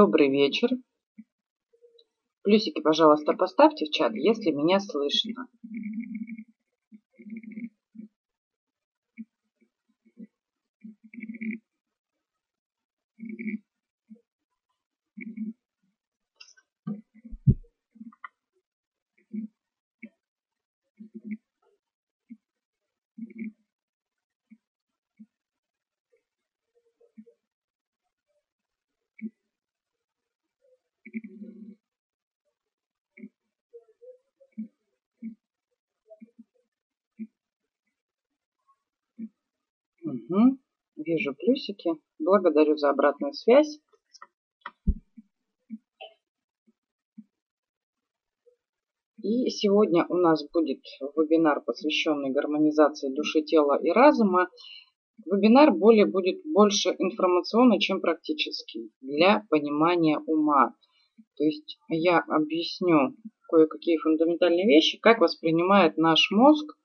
Добрый вечер. Плюсики, пожалуйста, поставьте в чат, если меня слышно. Угу. Вижу плюсики. Благодарю за обратную связь. И сегодня у нас будет вебинар, посвященный гармонизации души, тела и разума. Вебинар более будет больше информационный, чем практический, для понимания ума. То есть я объясню кое-какие фундаментальные вещи, как воспринимает наш мозг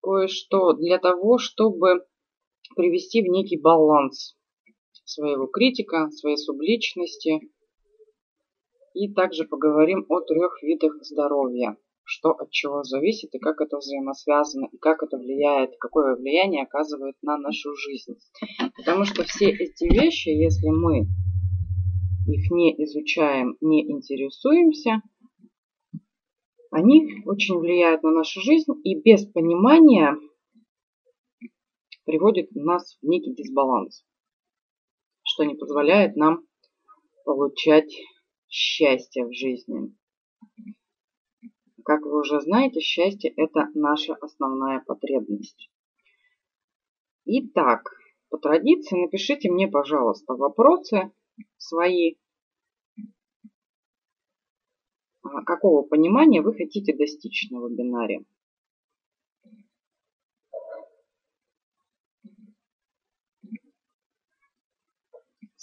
кое-что для того, чтобы привести в некий баланс своего критика, своей субличности. И также поговорим о трех видах здоровья, что от чего зависит и как это взаимосвязано, и как это влияет, какое влияние оказывает на нашу жизнь. Потому что все эти вещи, если мы их не изучаем, не интересуемся, они очень влияют на нашу жизнь и без понимания приводит нас в некий дисбаланс, что не позволяет нам получать счастье в жизни. Как вы уже знаете, счастье – это наша основная потребность. Итак, по традиции напишите мне, пожалуйста, вопросы свои. А, какого понимания вы хотите достичь на вебинаре?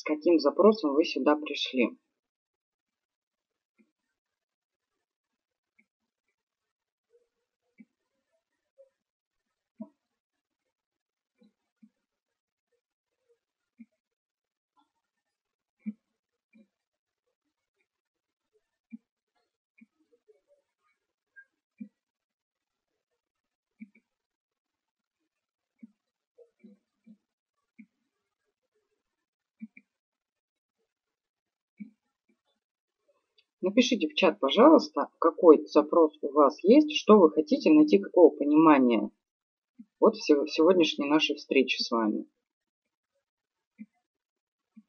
Каким запросом вы сюда пришли. Напишите в чат, пожалуйста, какой запрос у вас есть, что вы хотите найти, какого понимания вот в сегодняшней нашей встрече с вами.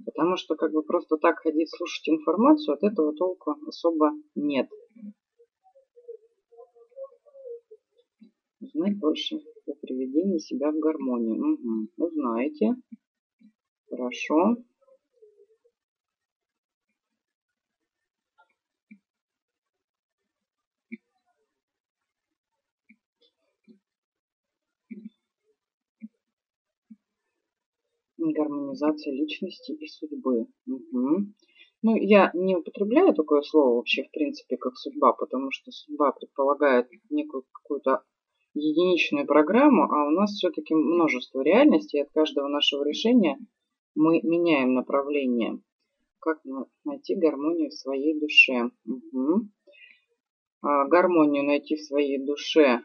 Потому что как бы просто так ходить слушать информацию, от этого толку особо нет. Узнать больше о приведении себя в гармонию. Угу. Узнаете. Хорошо. Гармонизация личности и судьбы. Угу. Ну, я не употребляю такое слово вообще, в принципе, как судьба, потому что судьба предполагает некую какую-то единичную программу, а у нас все-таки множество реальностей, и от каждого нашего решения мы меняем направление. Как найти гармонию в своей душе? Угу. А гармонию найти в своей душе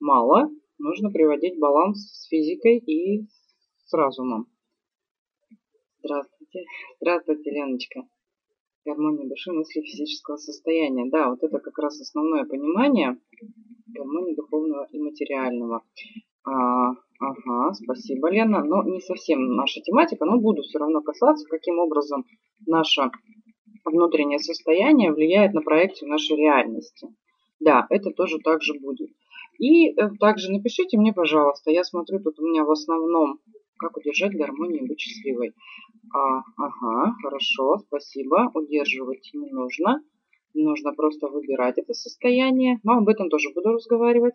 мало. Нужно приводить баланс с физикой и с разумом. Здравствуйте. Здравствуйте, Леночка. Гармония души, мысли, физического состояния. Да, вот это как раз основное понимание гармонии духовного и материального. А, ага, спасибо, Лена. Но не совсем наша тематика, но буду все равно касаться, каким образом наше внутреннее состояние влияет на проекцию нашей реальности. Да, это тоже так же будет. И э, также напишите мне, пожалуйста, я смотрю, тут у меня в основном как удержать гармонию и быть счастливой. А, ага, хорошо, спасибо. Удерживать не нужно. Нужно просто выбирать это состояние. Но об этом тоже буду разговаривать.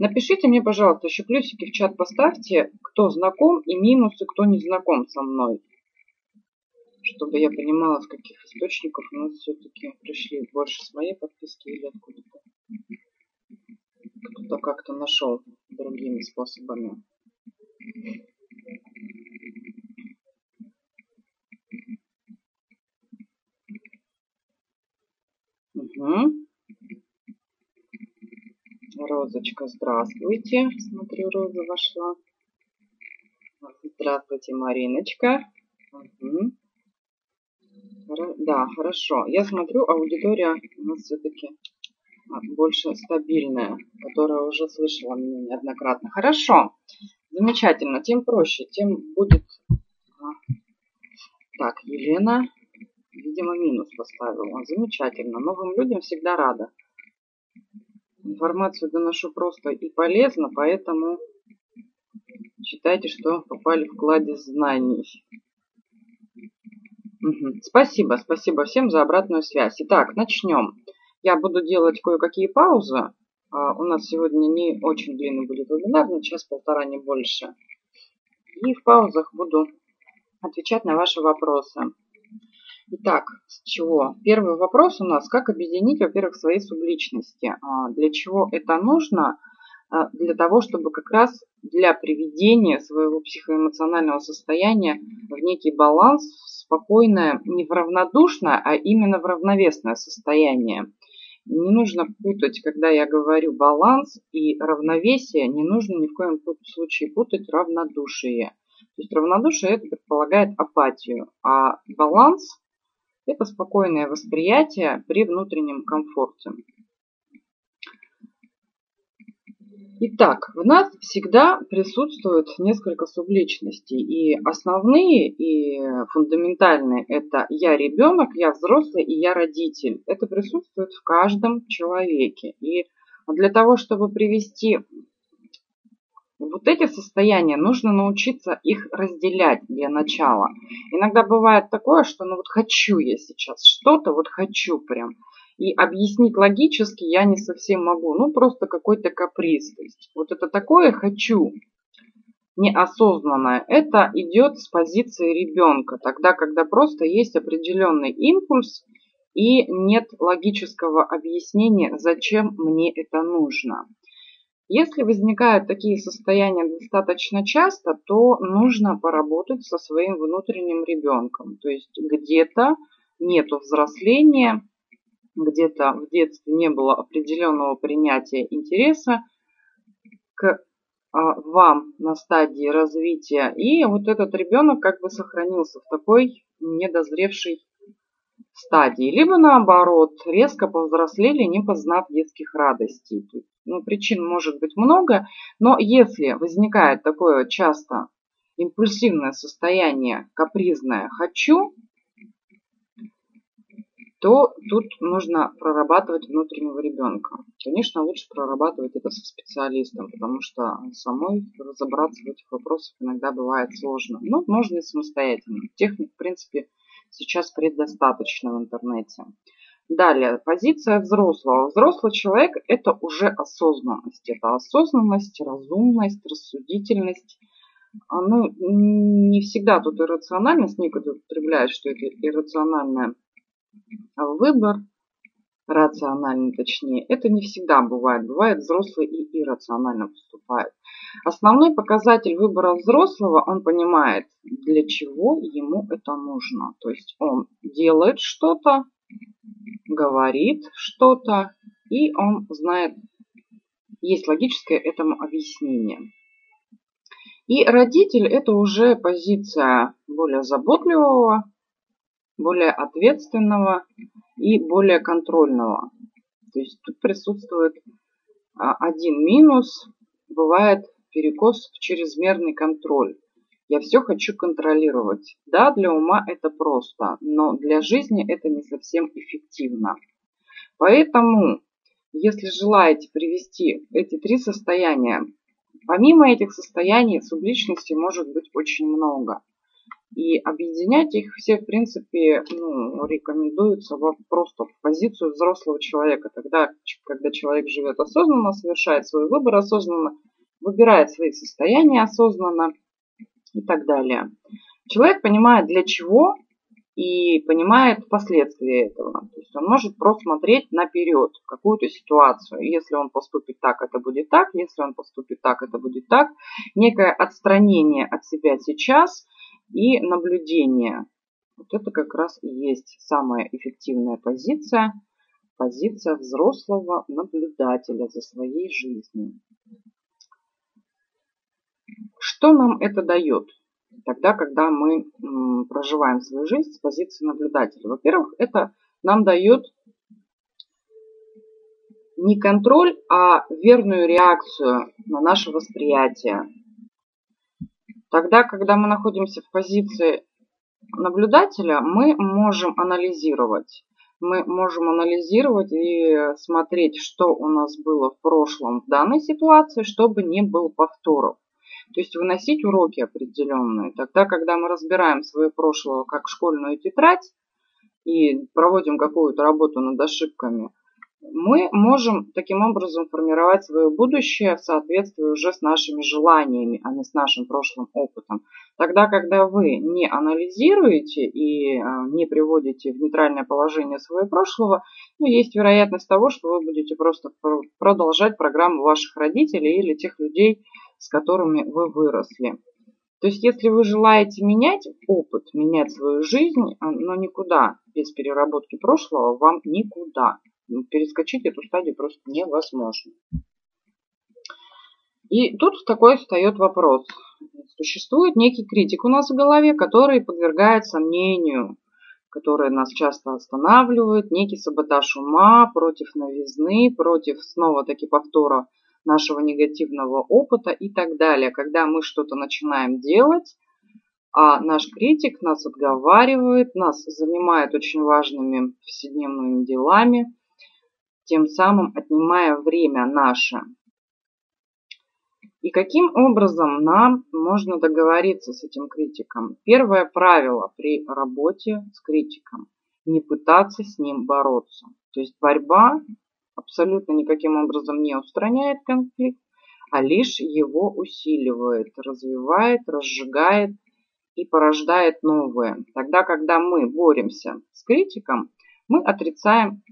Напишите мне, пожалуйста, еще плюсики в чат поставьте, кто знаком и минусы, кто не знаком со мной. Чтобы я понимала, с каких источников у нас все-таки пришли больше своей подписки или откуда-то. Кто-то как-то нашел другими способами. Угу. Розочка, здравствуйте. Смотрю, Роза вошла. Здравствуйте, Мариночка. Угу. Да, хорошо. Я смотрю, аудитория у нас все-таки а, больше стабильная, которая уже слышала меня неоднократно. Хорошо замечательно. Тем проще, тем будет... А, так, Елена, видимо, минус поставила. Замечательно. Новым людям всегда рада. Информацию доношу просто и полезно, поэтому считайте, что попали в кладезь знаний. Спасибо, спасибо всем за обратную связь. Итак, начнем. Я буду делать кое-какие паузы. А, у нас сегодня не очень длинный будет вебинар, на час-полтора, не больше. И в паузах буду отвечать на ваши вопросы. Итак, с чего? Первый вопрос у нас, как объединить, во-первых, свои субличности. А, для чего это нужно? А, для того, чтобы как раз для приведения своего психоэмоционального состояния в некий баланс, в спокойное, не в равнодушное, а именно в равновесное состояние. Не нужно путать, когда я говорю баланс и равновесие, не нужно ни в коем случае путать равнодушие. То есть равнодушие это предполагает апатию, а баланс это спокойное восприятие при внутреннем комфорте. Итак, в нас всегда присутствует несколько субличностей. И основные, и фундаментальные – это я ребенок, я взрослый и я родитель. Это присутствует в каждом человеке. И для того, чтобы привести вот эти состояния, нужно научиться их разделять для начала. Иногда бывает такое, что ну вот хочу я сейчас что-то, вот хочу прям – и объяснить логически я не совсем могу. Ну, просто какой-то каприз. То есть вот это такое хочу неосознанное. Это идет с позиции ребенка. Тогда, когда просто есть определенный импульс и нет логического объяснения, зачем мне это нужно. Если возникают такие состояния достаточно часто, то нужно поработать со своим внутренним ребенком. То есть где-то нету взросления, где-то в детстве не было определенного принятия интереса к а, вам на стадии развития. И вот этот ребенок как бы сохранился в такой недозревшей стадии. Либо наоборот, резко повзрослели, не познав детских радостей. Ну, причин может быть много, но если возникает такое часто импульсивное состояние, капризное «хочу», то тут нужно прорабатывать внутреннего ребенка. Конечно, лучше прорабатывать это со специалистом, потому что самой разобраться в этих вопросах иногда бывает сложно. Но можно и самостоятельно. Техник, в принципе, сейчас предостаточно в интернете. Далее, позиция взрослого. Взрослый человек – это уже осознанность. Это осознанность, разумность, рассудительность. Ну, не всегда тут иррациональность, некоторые употребляют, что это иррациональная выбор, рациональный точнее, это не всегда бывает. Бывает взрослый и иррационально поступает. Основной показатель выбора взрослого, он понимает, для чего ему это нужно. То есть он делает что-то, говорит что-то, и он знает, есть логическое этому объяснение. И родитель это уже позиция более заботливого более ответственного и более контрольного. То есть тут присутствует а, один минус, бывает перекос в чрезмерный контроль. Я все хочу контролировать. Да, для ума это просто, но для жизни это не совсем эффективно. Поэтому, если желаете привести эти три состояния, помимо этих состояний субличности может быть очень много. И объединять их все, в принципе, ну, рекомендуется в, просто в позицию взрослого человека. Тогда, когда человек живет осознанно, совершает свой выбор осознанно, выбирает свои состояния осознанно и так далее. Человек понимает для чего и понимает последствия этого. То есть он может просто смотреть наперед какую-то ситуацию. Если он поступит так, это будет так. Если он поступит так, это будет так. Некое отстранение от себя сейчас – и наблюдение. Вот это как раз и есть самая эффективная позиция Позиция взрослого наблюдателя за своей жизнью. Что нам это дает? Тогда, когда мы проживаем свою жизнь с позиции наблюдателя. Во-первых, это нам дает не контроль, а верную реакцию на наше восприятие. Тогда, когда мы находимся в позиции наблюдателя, мы можем анализировать. Мы можем анализировать и смотреть, что у нас было в прошлом в данной ситуации, чтобы не было повторов. То есть выносить уроки определенные. Тогда, когда мы разбираем свое прошлое как школьную тетрадь и проводим какую-то работу над ошибками, мы можем таким образом формировать свое будущее в соответствии уже с нашими желаниями, а не с нашим прошлым опытом. Тогда, когда вы не анализируете и а, не приводите в нейтральное положение своего прошлого, ну, есть вероятность того, что вы будете просто продолжать программу ваших родителей или тех людей, с которыми вы выросли. То есть, если вы желаете менять опыт, менять свою жизнь, а, но никуда без переработки прошлого, вам никуда. Перескочить эту стадию просто невозможно. И тут такой встает вопрос. Существует некий критик у нас в голове, который подвергает сомнению, который нас часто останавливает, некий саботаж ума против новизны, против снова-таки повтора нашего негативного опыта и так далее. Когда мы что-то начинаем делать, а наш критик нас отговаривает, нас занимает очень важными повседневными делами, тем самым отнимая время наше. И каким образом нам можно договориться с этим критиком? Первое правило при работе с критиком – не пытаться с ним бороться. То есть борьба абсолютно никаким образом не устраняет конфликт, а лишь его усиливает, развивает, разжигает и порождает новое. Тогда, когда мы боремся с критиком, мы отрицаем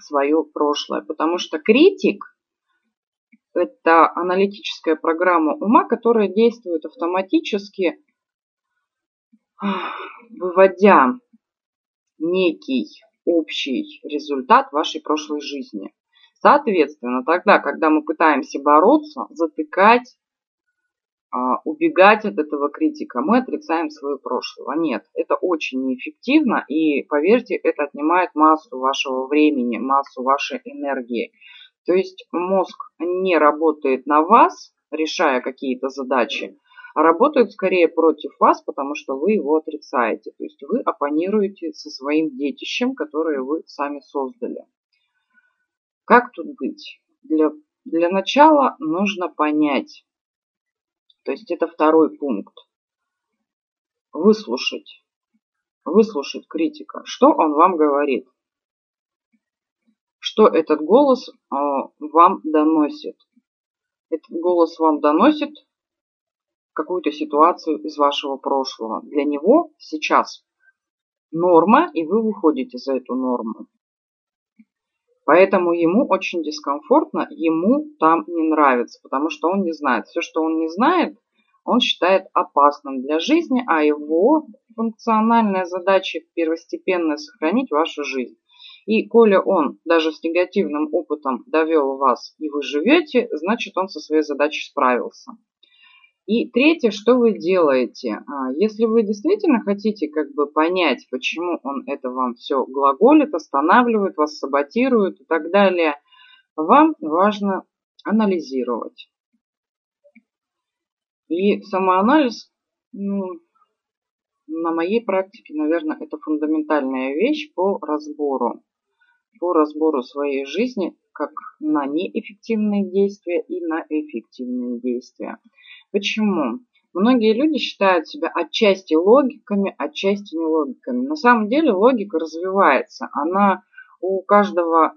свое прошлое, потому что критик – это аналитическая программа ума, которая действует автоматически, выводя некий общий результат вашей прошлой жизни. Соответственно, тогда, когда мы пытаемся бороться, затыкать, убегать от этого критика, мы отрицаем свое прошлое. Нет, это очень неэффективно, и поверьте, это отнимает массу вашего времени, массу вашей энергии. То есть мозг не работает на вас, решая какие-то задачи, а работают скорее против вас, потому что вы его отрицаете. То есть вы оппонируете со своим детищем, которое вы сами создали. Как тут быть? Для, для начала нужно понять. То есть это второй пункт. Выслушать. Выслушать критика. Что он вам говорит? Что этот голос э, вам доносит? Этот голос вам доносит какую-то ситуацию из вашего прошлого. Для него сейчас норма, и вы выходите за эту норму. Поэтому ему очень дискомфортно, ему там не нравится, потому что он не знает. Все, что он не знает, он считает опасным для жизни, а его функциональная задача первостепенная сохранить вашу жизнь. И коли он даже с негативным опытом довел вас и вы живете, значит он со своей задачей справился. И третье, что вы делаете? А, если вы действительно хотите как бы понять, почему он это вам все глаголит, останавливает, вас саботирует и так далее, вам важно анализировать. И самоанализ, ну, на моей практике, наверное, это фундаментальная вещь по разбору. По разбору своей жизни как на неэффективные действия и на эффективные действия. Почему? Многие люди считают себя отчасти логиками, отчасти не логиками. На самом деле логика развивается. Она у каждого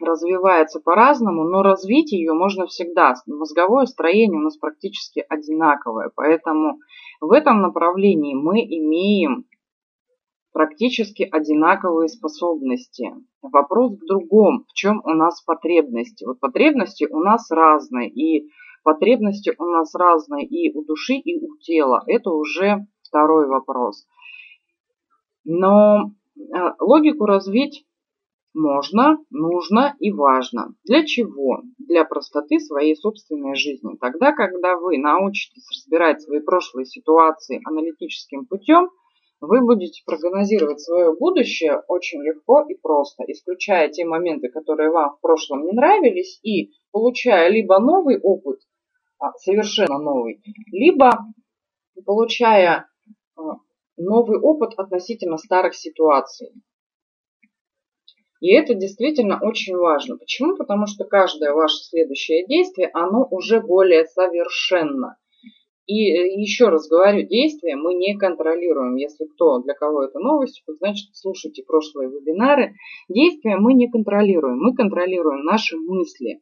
развивается по-разному, но развить ее можно всегда. Мозговое строение у нас практически одинаковое. Поэтому в этом направлении мы имеем практически одинаковые способности. Вопрос в другом, в чем у нас потребности. Вот потребности у нас разные, и Потребности у нас разные и у души, и у тела. Это уже второй вопрос. Но э, логику развить можно, нужно и важно. Для чего? Для простоты своей собственной жизни. Тогда, когда вы научитесь разбирать свои прошлые ситуации аналитическим путем, вы будете прогнозировать свое будущее очень легко и просто, исключая те моменты, которые вам в прошлом не нравились, и получая либо новый опыт, а, совершенно новый, либо получая а, новый опыт относительно старых ситуаций. И это действительно очень важно. Почему? Потому что каждое ваше следующее действие, оно уже более совершенно. И э, еще раз говорю, действия мы не контролируем. Если кто, для кого это новость, то значит слушайте прошлые вебинары. Действия мы не контролируем. Мы контролируем наши мысли,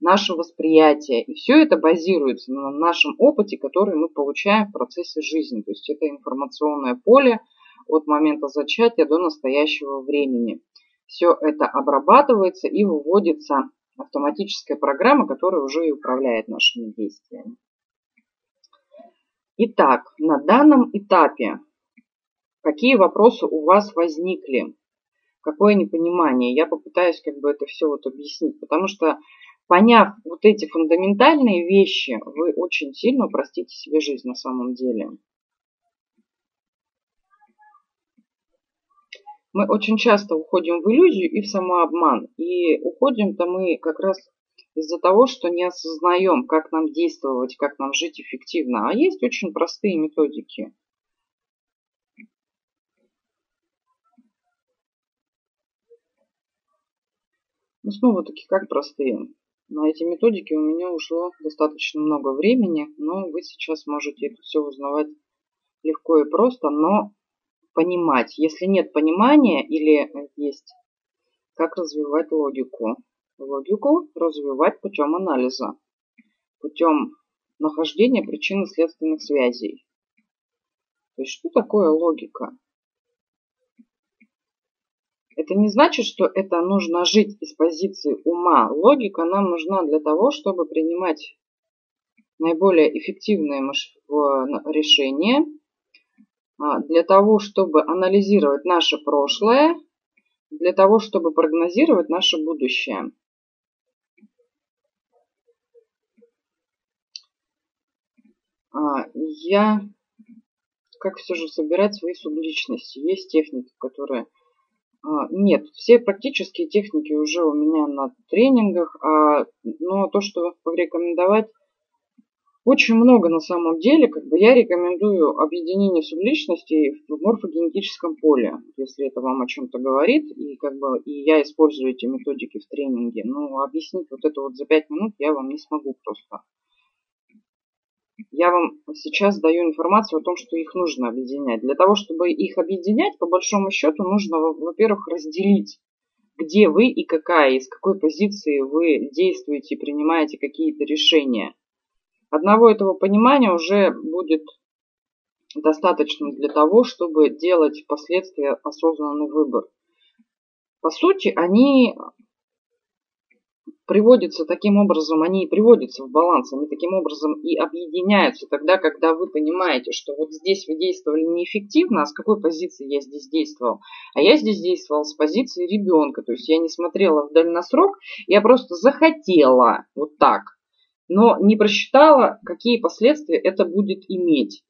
наше восприятие. И все это базируется на нашем опыте, который мы получаем в процессе жизни. То есть это информационное поле от момента зачатия до настоящего времени все это обрабатывается и выводится автоматическая программа, которая уже и управляет нашими действиями. Итак, на данном этапе какие вопросы у вас возникли? Какое непонимание? Я попытаюсь как бы это все вот объяснить, потому что поняв вот эти фундаментальные вещи, вы очень сильно упростите себе жизнь на самом деле. Мы очень часто уходим в иллюзию и в самообман. И уходим-то мы как раз из-за того, что не осознаем, как нам действовать, как нам жить эффективно. А есть очень простые методики. Ну, снова-таки, как простые. На эти методики у меня ушло достаточно много времени, но вы сейчас можете это все узнавать легко и просто, но понимать. Если нет понимания или есть, как развивать логику? Логику развивать путем анализа, путем нахождения причинно-следственных связей. То есть что такое логика? Это не значит, что это нужно жить из позиции ума. Логика нам нужна для того, чтобы принимать наиболее эффективные решения а, для того, чтобы анализировать наше прошлое, для того, чтобы прогнозировать наше будущее. Я как все же собирать свои субличности. Есть техники, которые... А, нет, все практические техники уже у меня на тренингах, но то, что порекомендовать, очень много на самом деле, как бы я рекомендую объединение субличностей в морфогенетическом поле, если это вам о чем-то говорит, и как бы и я использую эти методики в тренинге. Но объяснить вот это вот за пять минут я вам не смогу просто. Я вам сейчас даю информацию о том, что их нужно объединять. Для того, чтобы их объединять, по большому счету, нужно, во-первых, разделить где вы и какая, из какой позиции вы действуете, принимаете какие-то решения. Одного этого понимания уже будет достаточно для того, чтобы делать впоследствии осознанный выбор. По сути, они приводятся таким образом, они и приводятся в баланс, они таким образом и объединяются тогда, когда вы понимаете, что вот здесь вы действовали неэффективно, а с какой позиции я здесь действовал? А я здесь действовал с позиции ребенка, то есть я не смотрела в дальносрок, я просто захотела вот так но не просчитала, какие последствия это будет иметь.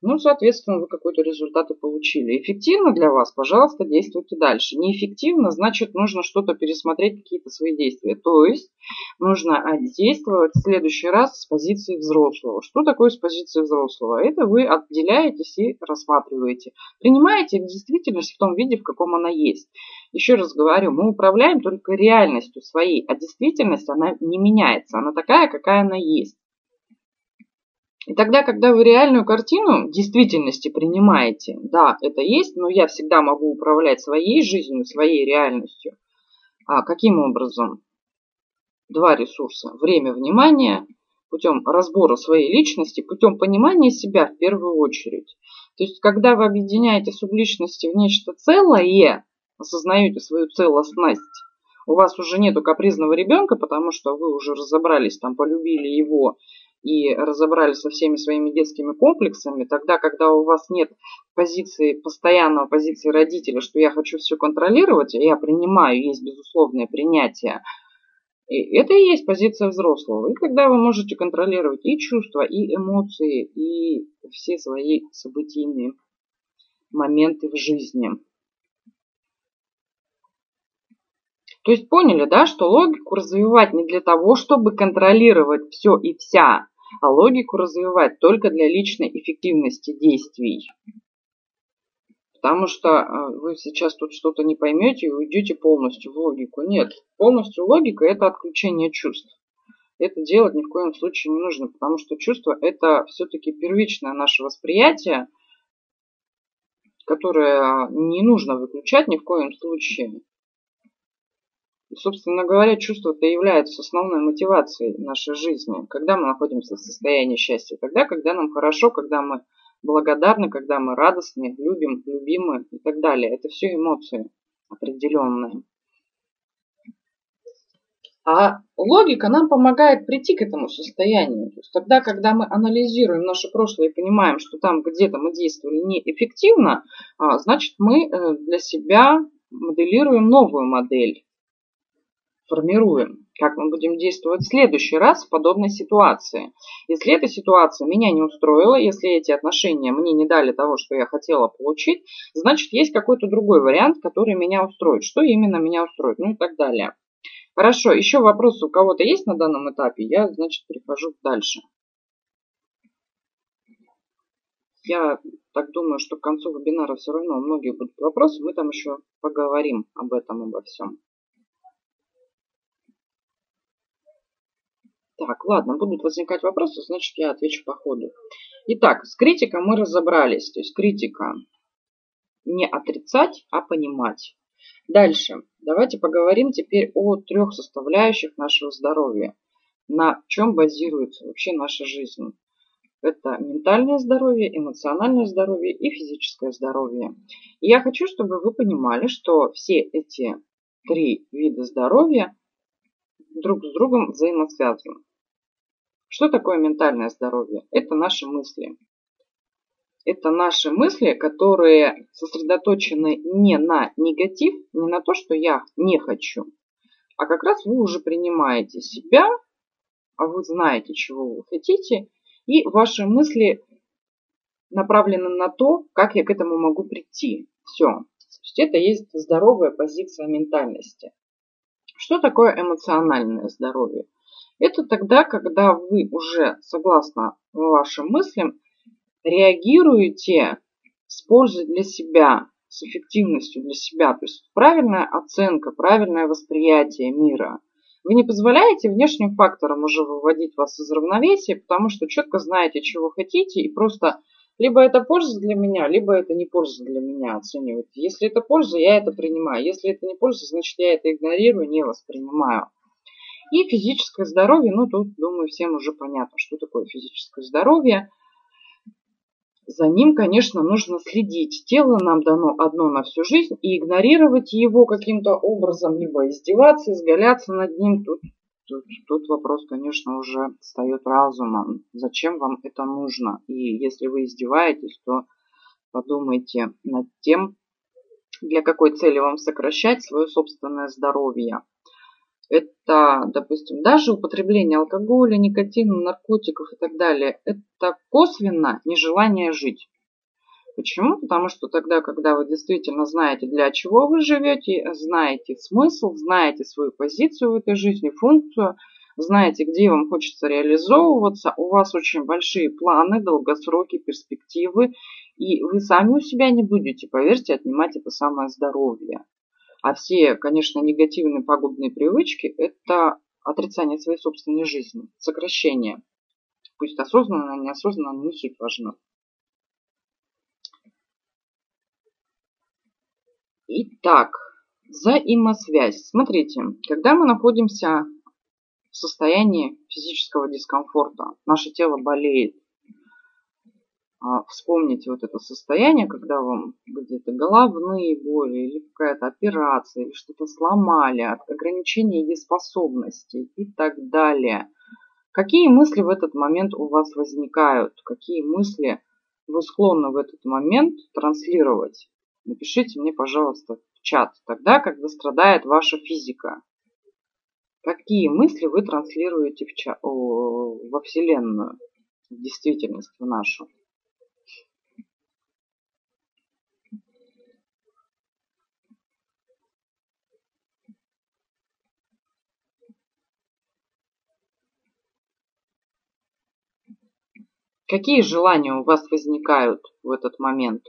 Ну, соответственно, вы какой-то результат и получили. Эффективно для вас, пожалуйста, действуйте дальше. Неэффективно, значит, нужно что-то пересмотреть, какие-то свои действия. То есть, нужно действовать в следующий раз с позиции взрослого. Что такое с позиции взрослого? Это вы отделяетесь и рассматриваете. Принимаете действительность в том виде, в каком она есть. Еще раз говорю, мы управляем только реальностью своей, а действительность, она не меняется. Она такая, какая она есть. И тогда, когда вы реальную картину действительности принимаете, да, это есть, но я всегда могу управлять своей жизнью, своей реальностью. А каким образом? Два ресурса. Время, внимание, путем разбора своей личности, путем понимания себя в первую очередь. То есть, когда вы объединяете субличности в нечто целое, осознаете свою целостность, у вас уже нету капризного ребенка, потому что вы уже разобрались, там, полюбили его, и разобрались со всеми своими детскими комплексами, тогда, когда у вас нет позиции, постоянного позиции родителя, что я хочу все контролировать, я принимаю, есть безусловное принятие, и это и есть позиция взрослого. И тогда вы можете контролировать и чувства, и эмоции, и все свои событийные моменты в жизни. То есть поняли, да, что логику развивать не для того, чтобы контролировать все и вся, а логику развивать только для личной эффективности действий. Потому что э, вы сейчас тут что-то не поймете и уйдете полностью в логику. Нет, полностью логика это отключение чувств. Это делать ни в коем случае не нужно, потому что чувство это все-таки первичное наше восприятие, которое не нужно выключать ни в коем случае. И, собственно говоря, чувство-то является основной мотивацией нашей жизни. Когда мы находимся в состоянии счастья? Тогда, когда нам хорошо, когда мы благодарны, когда мы радостны, любим, любимы и так далее. Это все эмоции определенные. А логика нам помогает прийти к этому состоянию. То есть тогда, когда мы анализируем наше прошлое и понимаем, что там где-то мы действовали неэффективно, а, значит мы э, для себя моделируем новую модель формируем, как мы будем действовать в следующий раз в подобной ситуации. Если эта ситуация меня не устроила, если эти отношения мне не дали того, что я хотела получить, значит есть какой-то другой вариант, который меня устроит. Что именно меня устроит, ну и так далее. Хорошо, еще вопросы у кого-то есть на данном этапе? Я, значит, перехожу дальше. Я так думаю, что к концу вебинара все равно у многих будут вопросы. Мы там еще поговорим об этом, обо всем. Так, ладно, будут возникать вопросы, значит я отвечу по ходу. Итак, с критикой мы разобрались. То есть критика не отрицать, а понимать. Дальше. Давайте поговорим теперь о трех составляющих нашего здоровья. На чем базируется вообще наша жизнь. Это ментальное здоровье, эмоциональное здоровье и физическое здоровье. И я хочу, чтобы вы понимали, что все эти три вида здоровья друг с другом взаимосвязаны. Что такое ментальное здоровье? Это наши мысли. Это наши мысли, которые сосредоточены не на негатив, не на то, что я не хочу, а как раз вы уже принимаете себя, а вы знаете, чего вы хотите, и ваши мысли направлены на то, как я к этому могу прийти. Все. То есть это есть здоровая позиция ментальности. Что такое эмоциональное здоровье? Это тогда, когда вы уже, согласно вашим мыслям, реагируете с пользой для себя, с эффективностью для себя. То есть правильная оценка, правильное восприятие мира. Вы не позволяете внешним факторам уже выводить вас из равновесия, потому что четко знаете, чего хотите, и просто либо это польза для меня, либо это не польза для меня оцениваете. Если это польза, я это принимаю. Если это не польза, значит я это игнорирую, не воспринимаю. И физическое здоровье, ну тут, думаю, всем уже понятно, что такое физическое здоровье. За ним, конечно, нужно следить. Тело нам дано одно на всю жизнь, и игнорировать его каким-то образом, либо издеваться, изгаляться над ним, тут, тут, тут вопрос, конечно, уже встает разумом. Зачем вам это нужно? И если вы издеваетесь, то подумайте над тем, для какой цели вам сокращать свое собственное здоровье. Это, допустим, даже употребление алкоголя, никотина, наркотиков и так далее. Это косвенно нежелание жить. Почему? Потому что тогда, когда вы действительно знаете, для чего вы живете, знаете смысл, знаете свою позицию в этой жизни, функцию, знаете, где вам хочется реализовываться, у вас очень большие планы, долгосроки, перспективы, и вы сами у себя не будете, поверьте, отнимать это самое здоровье. А все, конечно, негативные пагубные привычки – это отрицание своей собственной жизни, сокращение. Пусть осознанно, неосознанно, не суть важна. Итак, взаимосвязь. Смотрите, когда мы находимся в состоянии физического дискомфорта, наше тело болеет, вспомните вот это состояние, когда вам где-то головные боли или какая-то операция, или что-то сломали, ограничение дееспособности и так далее. Какие мысли в этот момент у вас возникают? Какие мысли вы склонны в этот момент транслировать? Напишите мне, пожалуйста, в чат. Тогда, когда страдает ваша физика. Какие мысли вы транслируете в чат, о, во Вселенную, в действительность, в нашу? Какие желания у вас возникают в этот момент?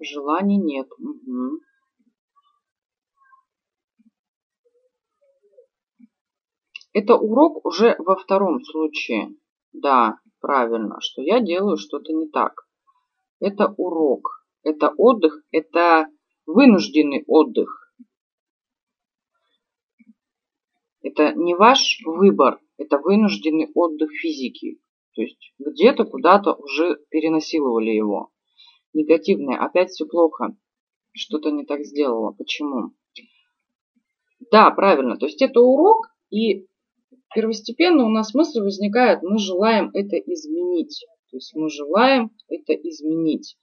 Желаний нет. Угу. Это урок уже во втором случае. Да, правильно, что я делаю что-то не так. Это урок, это отдых, это вынужденный отдых. Это не ваш выбор, это вынужденный отдых физики. То есть где-то куда-то уже перенасиловали его. Негативное, опять все плохо. Что-то не так сделала. Почему? Да, правильно. То есть это урок, и первостепенно у нас мысль возникает, мы желаем это изменить. То есть мы желаем это изменить.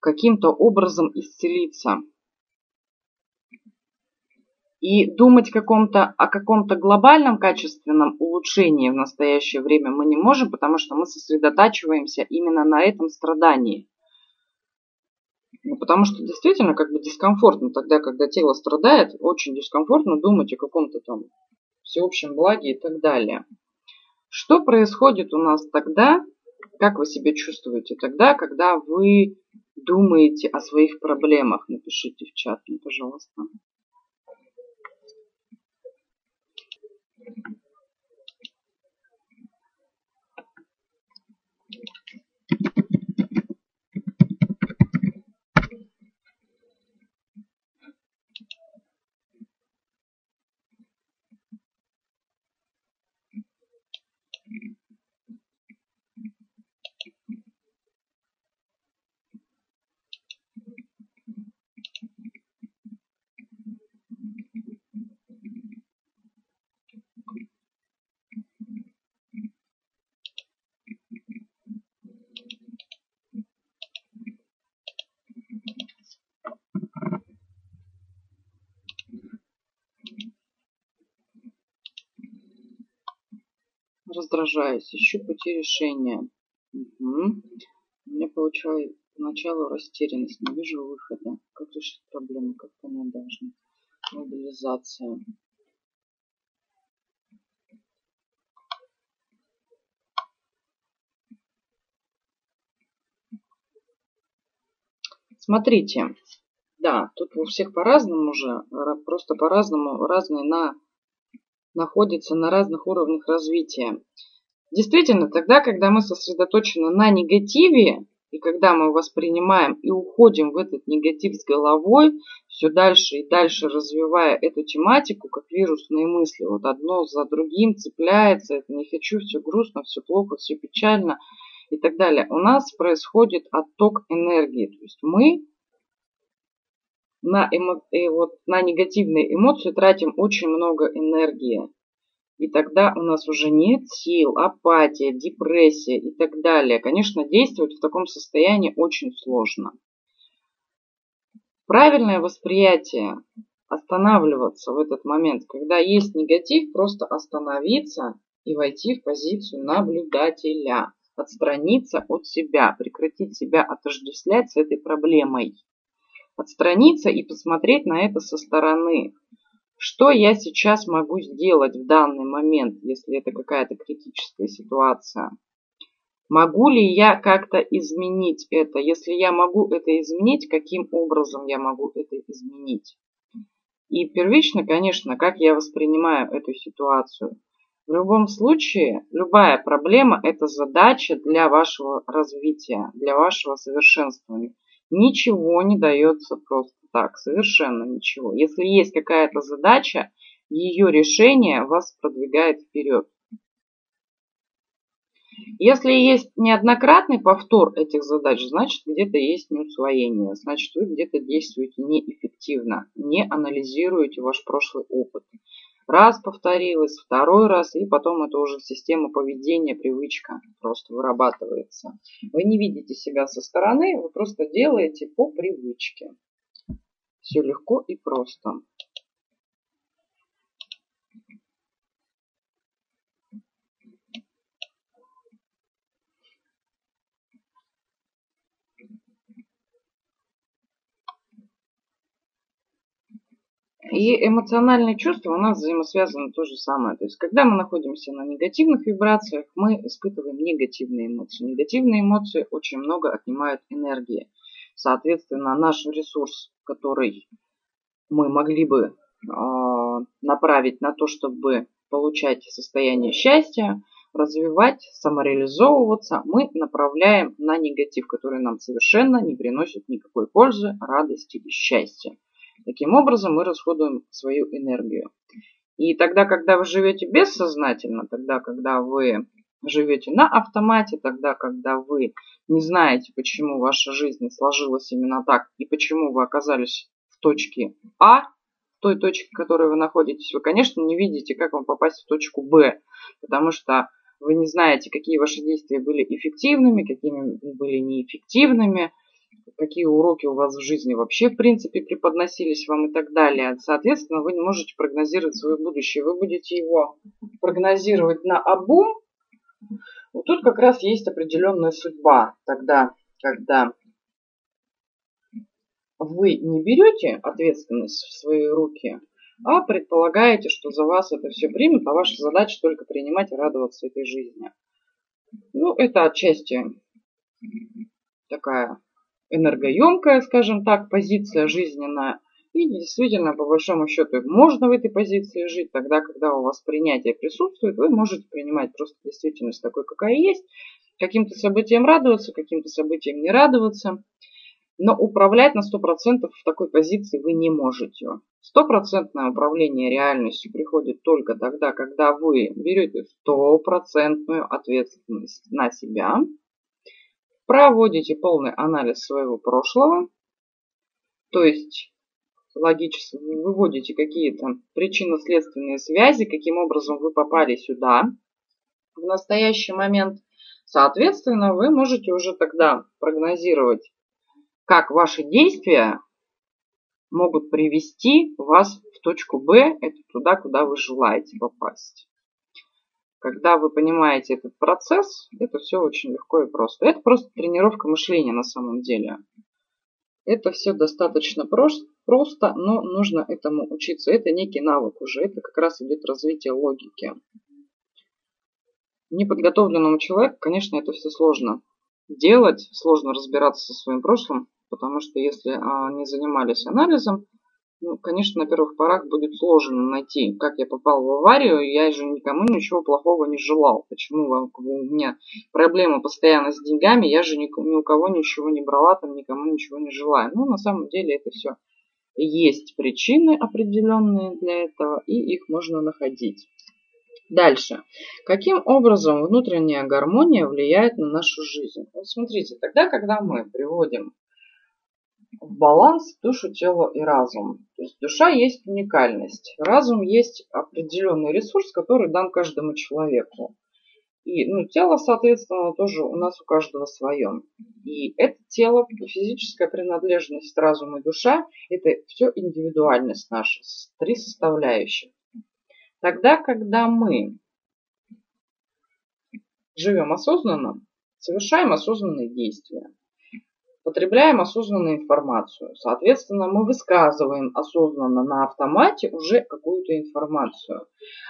Каким-то образом исцелиться. И думать каком-то, о каком-то глобальном качественном улучшении в настоящее время мы не можем, потому что мы сосредотачиваемся именно на этом страдании. Ну, потому что действительно как бы дискомфортно тогда, когда тело страдает, очень дискомфортно думать о каком-то там всеобщем благе и так далее. Что происходит у нас тогда, как вы себя чувствуете тогда, когда вы думаете о своих проблемах? Напишите в чат, пожалуйста. Раздражаюсь, ищу пути решения. Угу. У меня получается поначалу растерянность, не вижу выхода. Как решить проблему, как понять должна. Мобилизация. Смотрите, да, тут у всех по-разному уже, просто по-разному, разные на находятся на разных уровнях развития. Действительно, тогда, когда мы сосредоточены на негативе, и когда мы воспринимаем и уходим в этот негатив с головой, все дальше и дальше развивая эту тематику, как вирусные мысли, вот одно за другим цепляется, это не хочу, все грустно, все плохо, все печально и так далее. У нас происходит отток энергии, то есть мы на, эмо... и вот на негативные эмоции тратим очень много энергии. И тогда у нас уже нет сил, апатия, депрессия и так далее. Конечно, действовать в таком состоянии очень сложно. Правильное восприятие, останавливаться в этот момент, когда есть негатив, просто остановиться и войти в позицию наблюдателя, отстраниться от себя, прекратить себя отождествлять с этой проблемой отстраниться и посмотреть на это со стороны. Что я сейчас могу сделать в данный момент, если это какая-то критическая ситуация? Могу ли я как-то изменить это? Если я могу это изменить, каким образом я могу это изменить? И первично, конечно, как я воспринимаю эту ситуацию. В любом случае, любая проблема – это задача для вашего развития, для вашего совершенствования. Ничего не дается просто так, совершенно ничего. Если есть какая-то задача, ее решение вас продвигает вперед. Если есть неоднократный повтор этих задач, значит где-то есть неусвоение, значит вы где-то действуете неэффективно, не анализируете ваш прошлый опыт. Раз повторилось, второй раз, и потом это уже система поведения, привычка просто вырабатывается. Вы не видите себя со стороны, вы просто делаете по привычке. Все легко и просто. И эмоциональные чувства у нас взаимосвязаны то же самое. То есть, когда мы находимся на негативных вибрациях, мы испытываем негативные эмоции. Негативные эмоции очень много отнимают энергии. Соответственно, наш ресурс, который мы могли бы э, направить на то, чтобы получать состояние счастья, развивать, самореализовываться, мы направляем на негатив, который нам совершенно не приносит никакой пользы, радости и счастья. Таким образом мы расходуем свою энергию. И тогда, когда вы живете бессознательно, тогда, когда вы живете на автомате, тогда, когда вы не знаете, почему ваша жизнь сложилась именно так и почему вы оказались в точке А, в той точке, в которой вы находитесь, вы, конечно, не видите, как вам попасть в точку Б, потому что вы не знаете, какие ваши действия были эффективными, какими были неэффективными, какие уроки у вас в жизни вообще, в принципе, преподносились вам и так далее. Соответственно, вы не можете прогнозировать свое будущее. Вы будете его прогнозировать на обум. Вот тут как раз есть определенная судьба. Тогда, когда вы не берете ответственность в свои руки, а предполагаете, что за вас это все примут, а ваша задача только принимать и радоваться этой жизни. Ну, это отчасти такая энергоемкая, скажем так, позиция жизненная. И действительно, по большому счету, можно в этой позиции жить. Тогда, когда у вас принятие присутствует, вы можете принимать просто действительность такой, какая есть. Каким-то событиям радоваться, каким-то событиям не радоваться. Но управлять на 100% в такой позиции вы не можете. Стопроцентное управление реальностью приходит только тогда, когда вы берете стопроцентную ответственность на себя, проводите полный анализ своего прошлого, то есть логически выводите какие-то причинно-следственные связи, каким образом вы попали сюда в настоящий момент. Соответственно, вы можете уже тогда прогнозировать, как ваши действия могут привести вас в точку Б, это туда, куда вы желаете попасть. Когда вы понимаете этот процесс, это все очень легко и просто. Это просто тренировка мышления на самом деле. Это все достаточно просто, но нужно этому учиться. Это некий навык уже. Это как раз идет развитие логики. Неподготовленному человеку, конечно, это все сложно делать, сложно разбираться со своим прошлым, потому что если они а, занимались анализом, ну, конечно, на первых порах будет сложно найти, как я попал в аварию. Я же никому ничего плохого не желал. Почему у меня проблемы постоянно с деньгами, я же ни, ни у кого ничего не брала, там никому ничего не желаю. Ну, на самом деле это все есть причины определенные для этого, и их можно находить. Дальше. Каким образом внутренняя гармония влияет на нашу жизнь? Вот смотрите, тогда, когда мы приводим в баланс душу, тело и разум. То есть душа есть уникальность. Разум есть определенный ресурс, который дан каждому человеку. И ну, тело, соответственно, тоже у нас у каждого свое. И это тело, физическая принадлежность, разум и душа, это все индивидуальность наша, три составляющих. Тогда, когда мы живем осознанно, совершаем осознанные действия, потребляем осознанную информацию. Соответственно, мы высказываем осознанно на автомате уже какую-то информацию.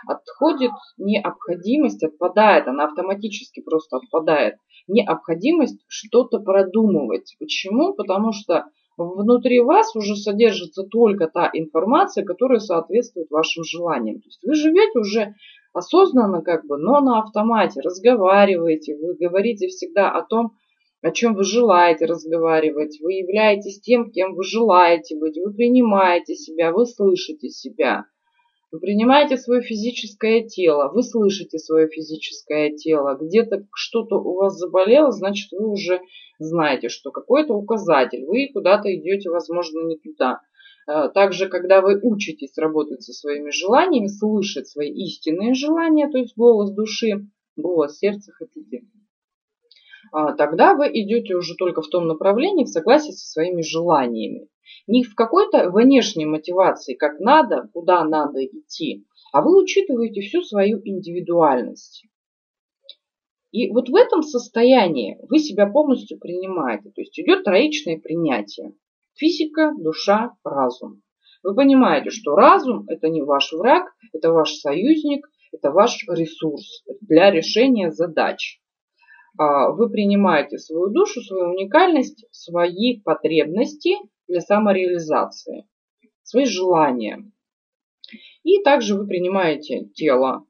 Отходит необходимость, отпадает, она автоматически просто отпадает. Необходимость что-то продумывать. Почему? Потому что внутри вас уже содержится только та информация, которая соответствует вашим желаниям. То есть вы живете уже осознанно, как бы, но на автомате, разговариваете, вы говорите всегда о том, о чем вы желаете разговаривать, вы являетесь тем, кем вы желаете быть, вы принимаете себя, вы слышите себя. Вы принимаете свое физическое тело, вы слышите свое физическое тело. Где-то что-то у вас заболело, значит, вы уже знаете, что какой-то указатель. Вы куда-то идете, возможно, не туда. Э, также, когда вы учитесь работать со своими желаниями, слышать свои истинные желания, то есть голос души, голос сердца хотите, тогда вы идете уже только в том направлении, в согласии со своими желаниями. Не в какой-то внешней мотивации, как надо, куда надо идти, а вы учитываете всю свою индивидуальность. И вот в этом состоянии вы себя полностью принимаете. То есть идет троичное принятие. Физика, душа, разум. Вы понимаете, что разум это не ваш враг, это ваш союзник, это ваш ресурс для решения задач. А, вы принимаете свою душу, свою уникальность, свои потребности для самореализации, свои желания. И также вы принимаете тело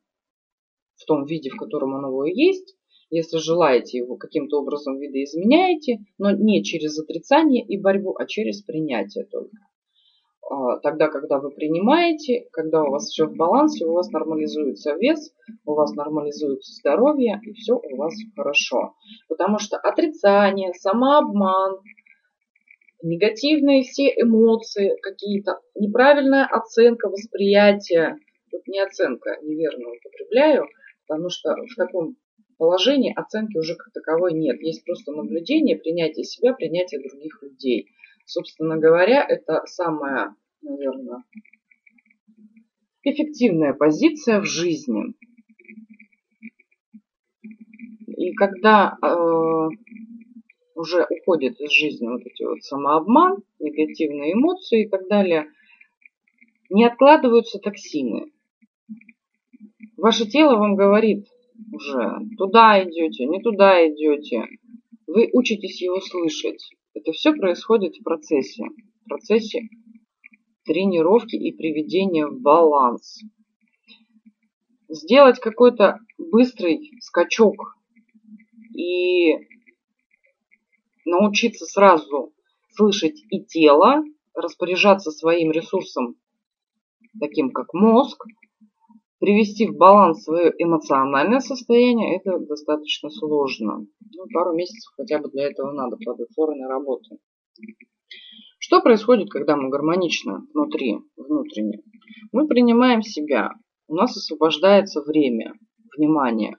в том виде, в котором оно есть. Если желаете его каким-то образом видоизменяете, но не через отрицание и борьбу, а через принятие только. А, тогда, когда вы принимаете, когда у вас все в балансе, у вас нормализуется вес, у вас нормализуется здоровье, и все у вас хорошо. Потому что отрицание, самообман, негативные все эмоции какие-то, неправильная оценка восприятия, тут не оценка, неверно употребляю, потому что в таком положении оценки уже как таковой нет. Есть просто наблюдение, принятие себя, принятие других людей. Собственно говоря, это самая, наверное, эффективная позиция в жизни. И когда э, уже уходит из жизни вот эти вот самообман, негативные эмоции и так далее, не откладываются токсины. Ваше тело вам говорит уже, туда идете, не туда идете. Вы учитесь его слышать. Это все происходит в процессе. В процессе тренировки и приведения в баланс. Сделать какой-то быстрый скачок и научиться сразу слышать и тело, распоряжаться своим ресурсом, таким как мозг, привести в баланс свое эмоциональное состояние, это достаточно сложно. Ну, пару месяцев хотя бы для этого надо плодотворной работы. Что происходит, когда мы гармонично внутри, внутренне? Мы принимаем себя, у нас освобождается время, внимание,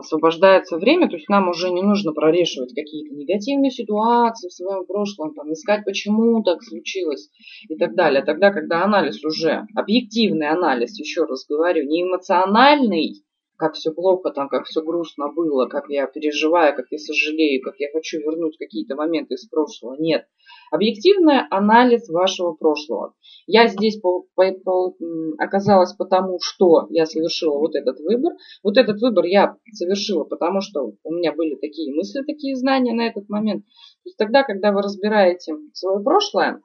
освобождается время, то есть нам уже не нужно прорешивать какие-то негативные ситуации в своем прошлом, там, искать, почему так случилось и так далее. Тогда, когда анализ уже, объективный анализ, еще раз говорю, не эмоциональный, как все плохо, там, как все грустно было, как я переживаю, как я сожалею, как я хочу вернуть какие-то моменты из прошлого. Нет. Объективный анализ вашего прошлого. Я здесь по, по, по, оказалась потому, что я совершила вот этот выбор. Вот этот выбор я совершила, потому что у меня были такие мысли, такие знания на этот момент. То есть тогда, когда вы разбираете свое прошлое,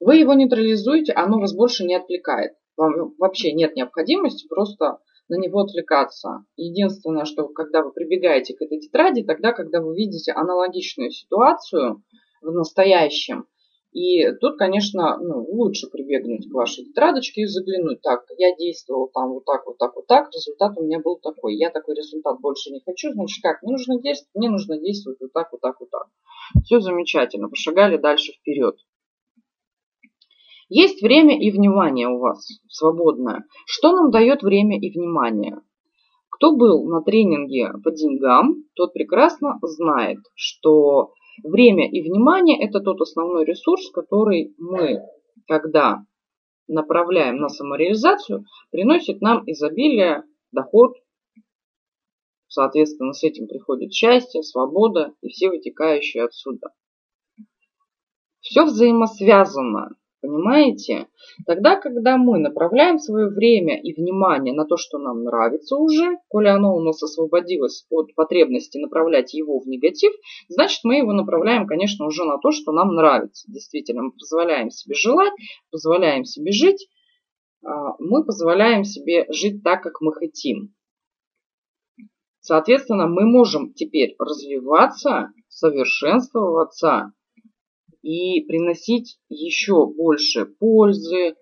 вы его нейтрализуете, оно вас больше не отвлекает. Вам вообще нет необходимости просто на него отвлекаться. Единственное, что когда вы прибегаете к этой тетради, тогда, когда вы видите аналогичную ситуацию в настоящем, и тут, конечно, ну, лучше прибегнуть к вашей тетрадочке и заглянуть. Так, я действовал там вот так, вот так, вот так, результат у меня был такой. Я такой результат больше не хочу, значит как? Мне нужно действовать, мне нужно действовать вот так, вот так, вот так. Все замечательно, пошагали дальше вперед. Есть время и внимание у вас свободное. Что нам дает время и внимание? Кто был на тренинге по деньгам, тот прекрасно знает, что время и внимание – это тот основной ресурс, который мы, когда направляем на самореализацию, приносит нам изобилие, доход. Соответственно, с этим приходит счастье, свобода и все вытекающие отсюда. Все взаимосвязано. Понимаете? Тогда, когда мы направляем свое время и внимание на то, что нам нравится уже, коли оно у нас освободилось от потребности направлять его в негатив, значит мы его направляем, конечно, уже на то, что нам нравится. Действительно, мы позволяем себе желать, позволяем себе жить, а, мы позволяем себе жить так, как мы хотим. Соответственно, мы можем теперь развиваться, совершенствоваться и приносить еще больше пользы,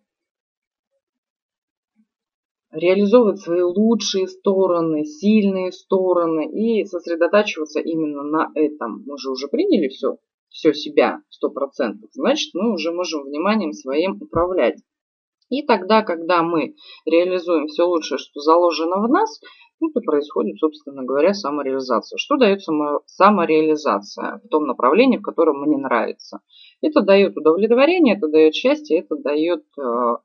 реализовывать свои лучшие стороны, сильные стороны и сосредотачиваться именно на этом. Мы же уже приняли все, все себя, сто процентов. Значит, мы уже можем вниманием своим управлять. И тогда, когда мы реализуем все лучшее, что заложено в нас, ну, то происходит, собственно говоря, самореализация. Что дает само, самореализация в том направлении, в котором мне нравится? Это дает удовлетворение, это дает счастье, это дает э,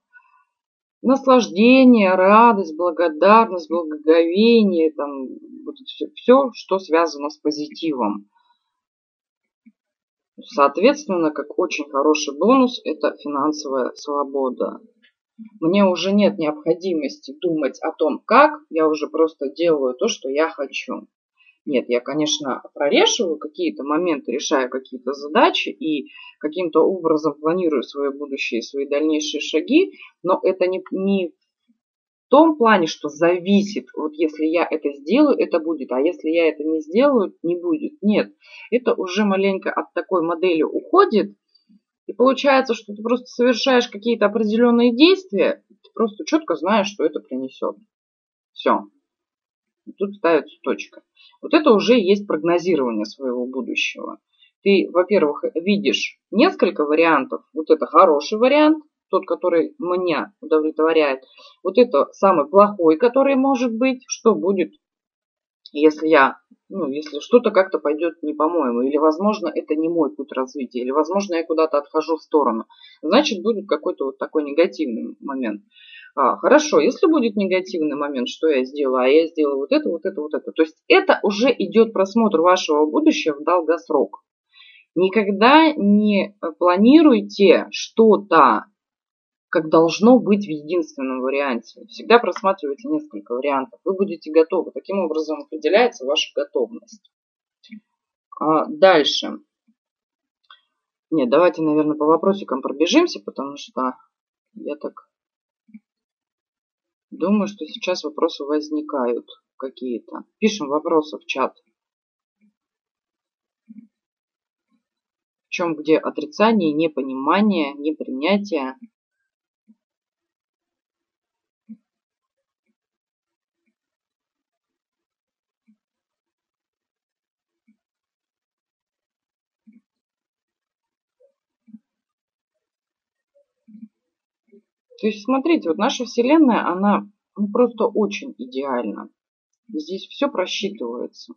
наслаждение, радость, благодарность, благоговение, там, вот все, все, что связано с позитивом. Соответственно, как очень хороший бонус, это финансовая свобода. Мне уже нет необходимости думать о том, как, я уже просто делаю то, что я хочу. Нет, я, конечно, прорешиваю какие-то моменты, решаю какие-то задачи и каким-то образом планирую свое будущее и свои дальнейшие шаги, но это не, не в том плане, что зависит, вот если я это сделаю, это будет, а если я это не сделаю, не будет. Нет, это уже маленько от такой модели уходит, и получается, что ты просто совершаешь какие-то определенные действия, ты просто четко знаешь, что это принесет. Все. Тут ставится точка. Вот это уже есть прогнозирование своего будущего. Ты, во-первых, видишь несколько вариантов. Вот это хороший вариант, тот, который меня удовлетворяет. Вот это самый плохой, который может быть. Что будет, если я ну, если что-то как-то пойдет не по-моему, или, возможно, это не мой путь развития, или, возможно, я куда-то отхожу в сторону, значит, будет какой-то вот такой негативный момент. А, хорошо, если будет негативный момент, что я сделала, а я сделала вот это, вот это, вот это. То есть это уже идет просмотр вашего будущего в долгосрок. Никогда не планируйте что-то как должно быть в единственном варианте. Всегда просматривайте несколько вариантов. Вы будете готовы. Таким образом определяется ваша готовность. А дальше. Нет, давайте, наверное, по вопросикам пробежимся, потому что я так думаю, что сейчас вопросы возникают какие-то. Пишем вопросы в чат. В чем где отрицание, непонимание, непринятие. То есть, смотрите, вот наша Вселенная, она ну, просто очень идеальна. Здесь все просчитывается.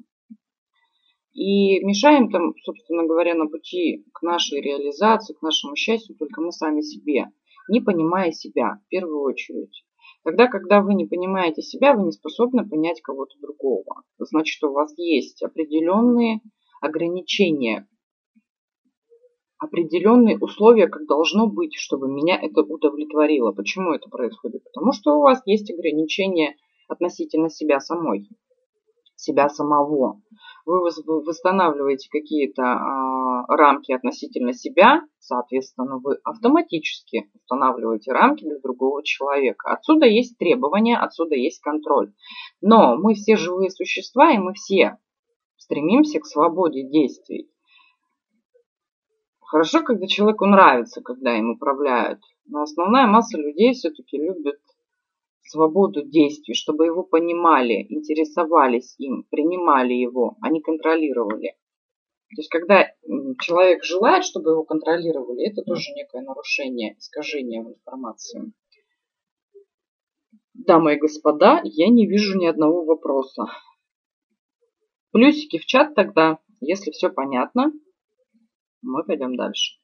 И мешаем там, собственно говоря, на пути к нашей реализации, к нашему счастью только мы сами себе, не понимая себя в первую очередь. Тогда, когда вы не понимаете себя, вы не способны понять кого-то другого. Значит, у вас есть определенные ограничения определенные условия, как должно быть, чтобы меня это удовлетворило. Почему это происходит? Потому что у вас есть ограничения относительно себя самой, себя самого. Вы восстанавливаете какие-то а, рамки относительно себя, соответственно, вы автоматически устанавливаете рамки для другого человека. Отсюда есть требования, отсюда есть контроль. Но мы все живые существа, и мы все стремимся к свободе действий. Хорошо, когда человеку нравится, когда им управляют. Но основная масса людей все-таки любит свободу действий, чтобы его понимали, интересовались им, принимали его, а не контролировали. То есть, когда человек желает, чтобы его контролировали, это тоже некое нарушение, искажение информации. Дамы и господа, я не вижу ни одного вопроса. Плюсики в чат тогда, если все понятно. Мы пойдем дальше.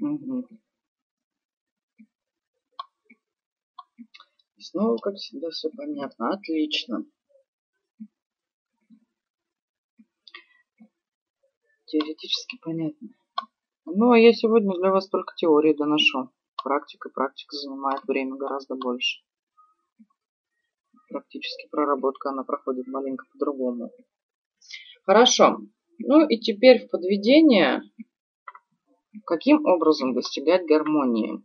Угу. Снова, как всегда, все понятно. Отлично. Теоретически понятно. Ну, а я сегодня для вас только теории доношу. Практика, практика занимает время гораздо больше. Практически проработка, она проходит маленько по-другому. Хорошо. Ну и теперь в подведение, каким образом достигать гармонии?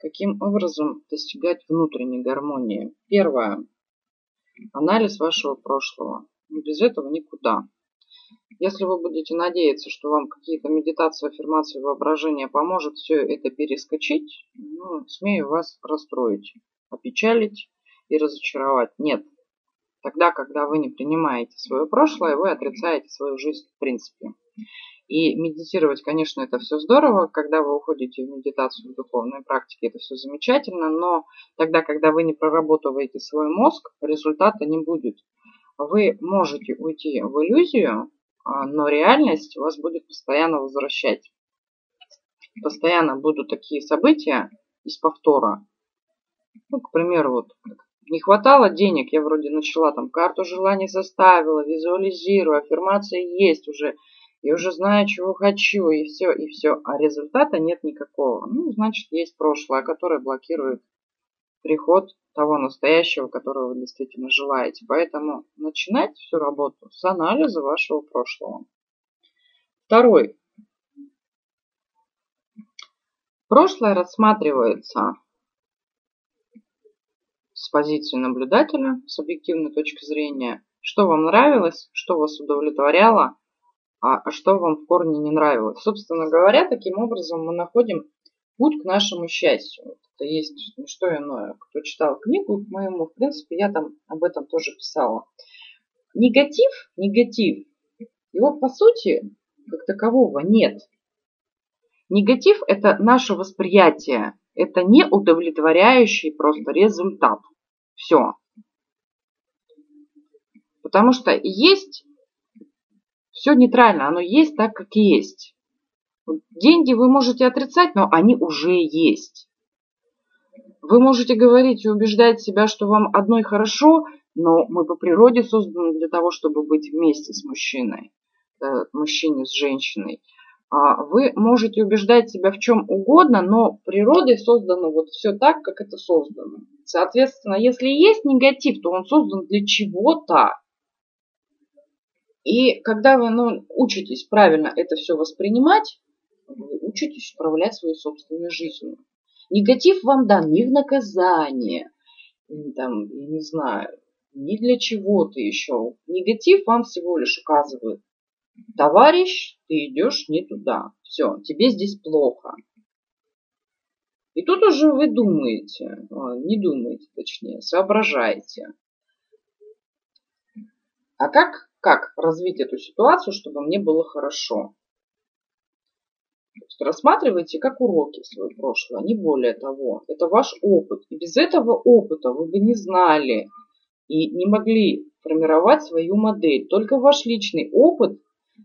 Каким образом достигать внутренней гармонии? Первое. Анализ вашего прошлого. Без этого никуда. Если вы будете надеяться, что вам какие-то медитации, аффирмации, воображения поможет все это перескочить, ну, смею вас расстроить, опечалить и разочаровать. Нет. Тогда, когда вы не принимаете свое прошлое, вы отрицаете свою жизнь в принципе. И медитировать, конечно, это все здорово, когда вы уходите в медитацию, в духовной практике, это все замечательно, но тогда, когда вы не проработываете свой мозг, результата не будет. Вы можете уйти в иллюзию, а, но реальность вас будет постоянно возвращать. Постоянно будут такие события из повтора. Ну, к примеру, вот не хватало денег, я вроде начала там карту желаний составила, визуализирую, аффирмация есть уже, я уже знаю, чего хочу, и все, и все. А результата нет никакого. Ну, значит, есть прошлое, которое блокирует приход того настоящего, которого вы действительно желаете. Поэтому начинать всю работу с анализа вашего прошлого. Второй. Прошлое рассматривается с позиции наблюдателя, с объективной точки зрения, что вам нравилось, что вас удовлетворяло, а, а что вам в корне не нравилось. Собственно говоря, таким образом мы находим путь к нашему счастью. Это есть не что иное. Кто читал книгу моему, в принципе, я там об этом тоже писала. Негатив, негатив, его по сути как такового нет. Негатив – это наше восприятие, это не удовлетворяющий просто результат. Все. Потому что есть все нейтрально, оно есть так, как есть. Деньги вы можете отрицать, но они уже есть. Вы можете говорить и убеждать себя, что вам одной хорошо, но мы по природе созданы для того, чтобы быть вместе с мужчиной, э, мужчине с женщиной. А вы можете убеждать себя в чем угодно, но природой создано вот все так, как это создано. Соответственно, если есть негатив, то он создан для чего-то. И когда вы ну, учитесь правильно это все воспринимать, вы учитесь управлять своей собственной жизнью. Негатив вам дан не в наказание, там, не знаю, ни для чего-то еще. Негатив вам всего лишь указывает, товарищ, ты идешь не туда. Все, тебе здесь плохо. И тут уже вы думаете, а, не думаете точнее, соображаете. А как как развить эту ситуацию, чтобы мне было хорошо. То есть рассматривайте как уроки свое прошлое, не более того. Это ваш опыт. И без этого опыта вы бы не знали и не могли формировать свою модель. Только ваш личный опыт,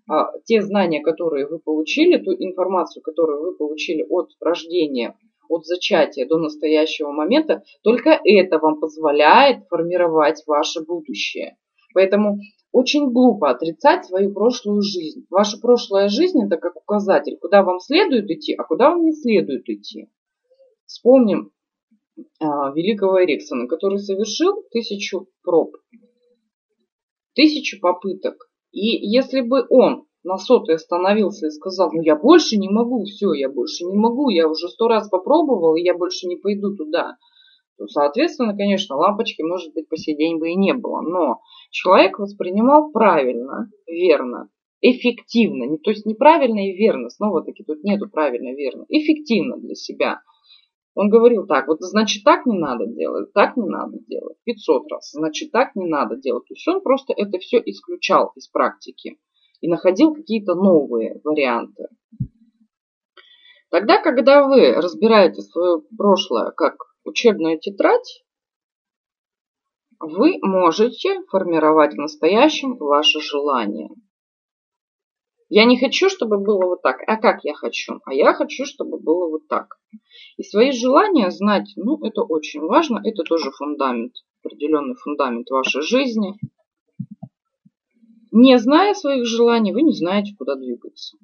а, те знания, которые вы получили, ту информацию, которую вы получили от рождения, от зачатия до настоящего момента, только это вам позволяет формировать ваше будущее. Поэтому очень глупо отрицать свою прошлую жизнь. Ваша прошлая жизнь это как указатель, куда вам следует идти, а куда вам не следует идти. Вспомним а, великого Эриксона, который совершил тысячу проб, тысячу попыток. И если бы он на сотой остановился и сказал, ну я больше не могу, все, я больше не могу, я уже сто раз попробовал, и я больше не пойду туда, то, соответственно, конечно, лампочки, может быть, по сей день бы и не было. Но человек воспринимал правильно, верно, эффективно. То есть неправильно и верно. Снова-таки тут нету правильно и верно. Эффективно для себя. Он говорил так, вот значит так не надо делать, так не надо делать. 500 раз. Значит так не надо делать. То есть он просто это все исключал из практики и находил какие-то новые варианты. Тогда, когда вы разбираете свое прошлое как учебную тетрадь, вы можете формировать в настоящем ваше желание. Я не хочу, чтобы было вот так. А как я хочу? А я хочу, чтобы было вот так. И свои желания знать, ну, это очень важно. Это тоже фундамент, определенный фундамент вашей жизни. Не зная своих желаний, вы не знаете, куда двигаться.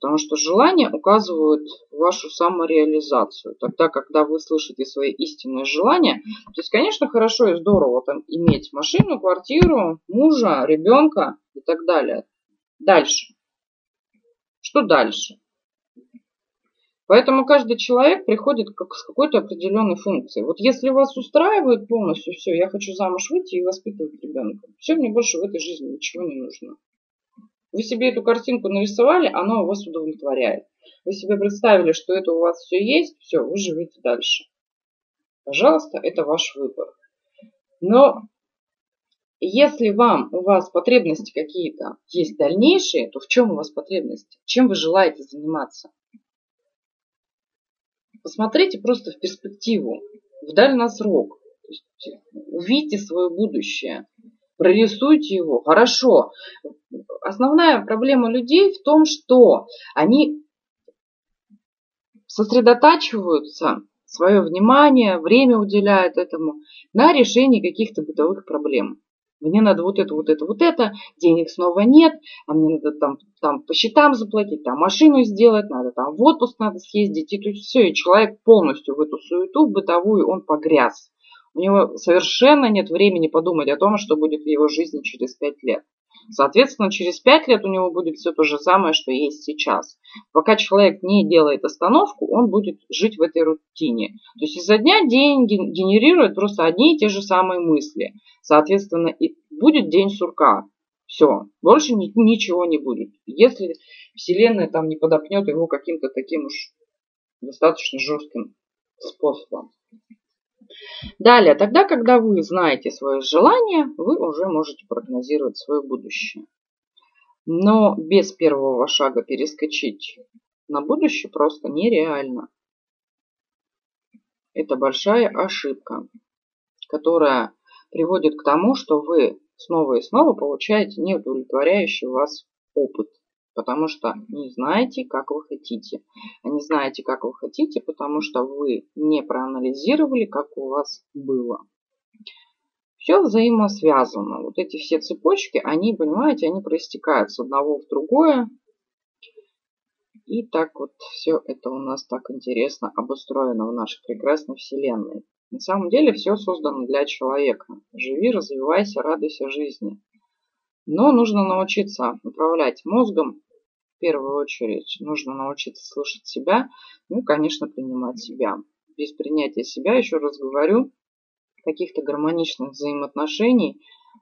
Потому что желания указывают вашу самореализацию. Тогда, когда вы слышите свои истинные желания, то есть, конечно, хорошо и здорово там иметь машину, квартиру, мужа, ребенка и так далее. Дальше. Что дальше? Поэтому каждый человек приходит как с какой-то определенной функцией. Вот если вас устраивает полностью все, я хочу замуж выйти и воспитывать ребенка. Все, мне больше в этой жизни ничего не нужно. Вы себе эту картинку нарисовали, она вас удовлетворяет. Вы себе представили, что это у вас все есть, все, вы живете дальше. Пожалуйста, это ваш выбор. Но если вам, у вас потребности какие-то есть дальнейшие, то в чем у вас потребности? Чем вы желаете заниматься? Посмотрите просто в перспективу, в дальносрок. Увидите свое будущее, прорисуйте его. Хорошо. Основная проблема людей в том, что они сосредотачиваются, свое внимание, время уделяют этому на решении каких-то бытовых проблем. Мне надо вот это, вот это, вот это, денег снова нет, а мне надо там, там по счетам заплатить, там машину сделать, надо там в отпуск надо съездить. И есть все, и человек полностью в эту суету, бытовую, он погряз. У него совершенно нет времени подумать о том, что будет в его жизни через пять лет. Соответственно, через пять лет у него будет все то же самое, что есть сейчас. Пока человек не делает остановку, он будет жить в этой рутине. То есть изо дня день генерирует просто одни и те же самые мысли. Соответственно, и будет день сурка. Все, больше ни, ничего не будет. Если Вселенная там не подопнет его каким-то таким уж достаточно жестким способом. Далее, тогда, когда вы знаете свое желание, вы уже можете прогнозировать свое будущее. Но без первого шага перескочить на будущее просто нереально. Это большая ошибка, которая приводит к тому, что вы снова и снова получаете неудовлетворяющий вас опыт, потому что не знаете, как вы хотите. А не знаете, как вы хотите, потому что вы не проанализировали, как у вас было. Все взаимосвязано. Вот эти все цепочки, они, понимаете, они проистекают с одного в другое. И так вот все это у нас так интересно обустроено в нашей прекрасной Вселенной. На самом деле все создано для человека. Живи, развивайся, радуйся жизни. Но нужно научиться управлять мозгом в первую очередь. Нужно научиться слышать себя, ну, конечно, принимать себя. Без принятия себя, еще раз говорю, каких-то гармоничных взаимоотношений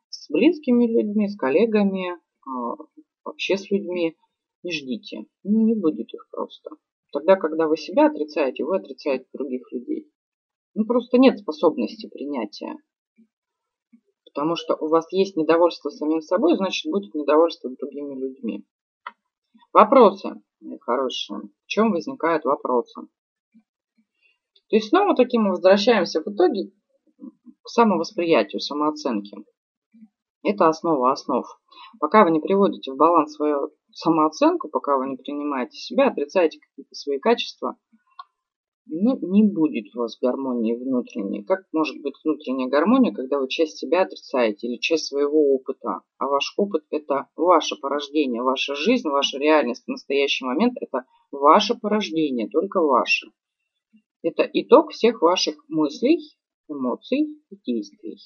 с близкими людьми, с коллегами, а, вообще с людьми не ждите. Ну, не будет их просто. Тогда, когда вы себя отрицаете, вы отрицаете других людей. Ну, просто нет способности принятия. Потому что у вас есть недовольство самим собой, значит, будет недовольство другими людьми. Вопросы, хорошие. В чем возникают вопросы? То есть снова таким мы возвращаемся в итоге к самовосприятию, самооценке. Это основа основ. Пока вы не приводите в баланс свою самооценку, пока вы не принимаете себя, отрицаете какие-то свои качества, ну, не будет у вас гармонии внутренней. Как может быть внутренняя гармония, когда вы часть себя отрицаете или часть своего опыта? А ваш опыт – это ваше порождение, ваша жизнь, ваша реальность в настоящий момент – это ваше порождение, только ваше. Это итог всех ваших мыслей, эмоций и действий.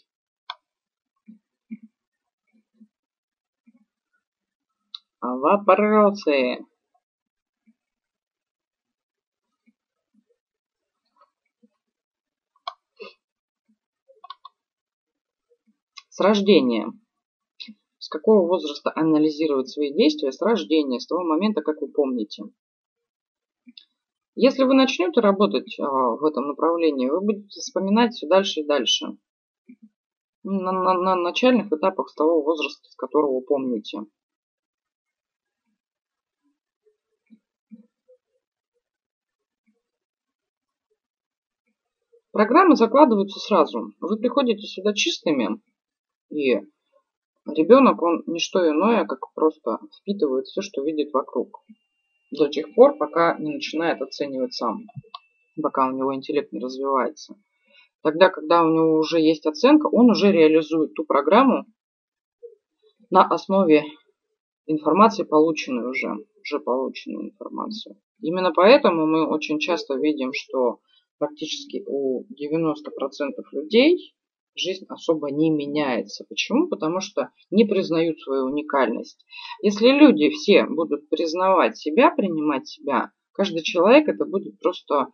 Вопросы? С рождения. С какого возраста анализировать свои действия? С рождения, с того момента, как вы помните. Если вы начнете работать а, в этом направлении, вы будете вспоминать все дальше и дальше. На, на, на начальных этапах с того возраста, с которого помните. Программы закладываются сразу. Вы приходите сюда чистыми, и ребенок, он не что иное, как просто впитывает все, что видит вокруг. До тех пор, пока не начинает оценивать сам, пока у него интеллект не развивается. Тогда, когда у него уже есть оценка, он уже реализует ту программу на основе информации, полученной уже. уже полученную информацию. Именно поэтому мы очень часто видим, что практически у 90% людей жизнь особо не меняется. Почему? Потому что не признают свою уникальность. Если люди все будут признавать себя, принимать себя, каждый человек это будет просто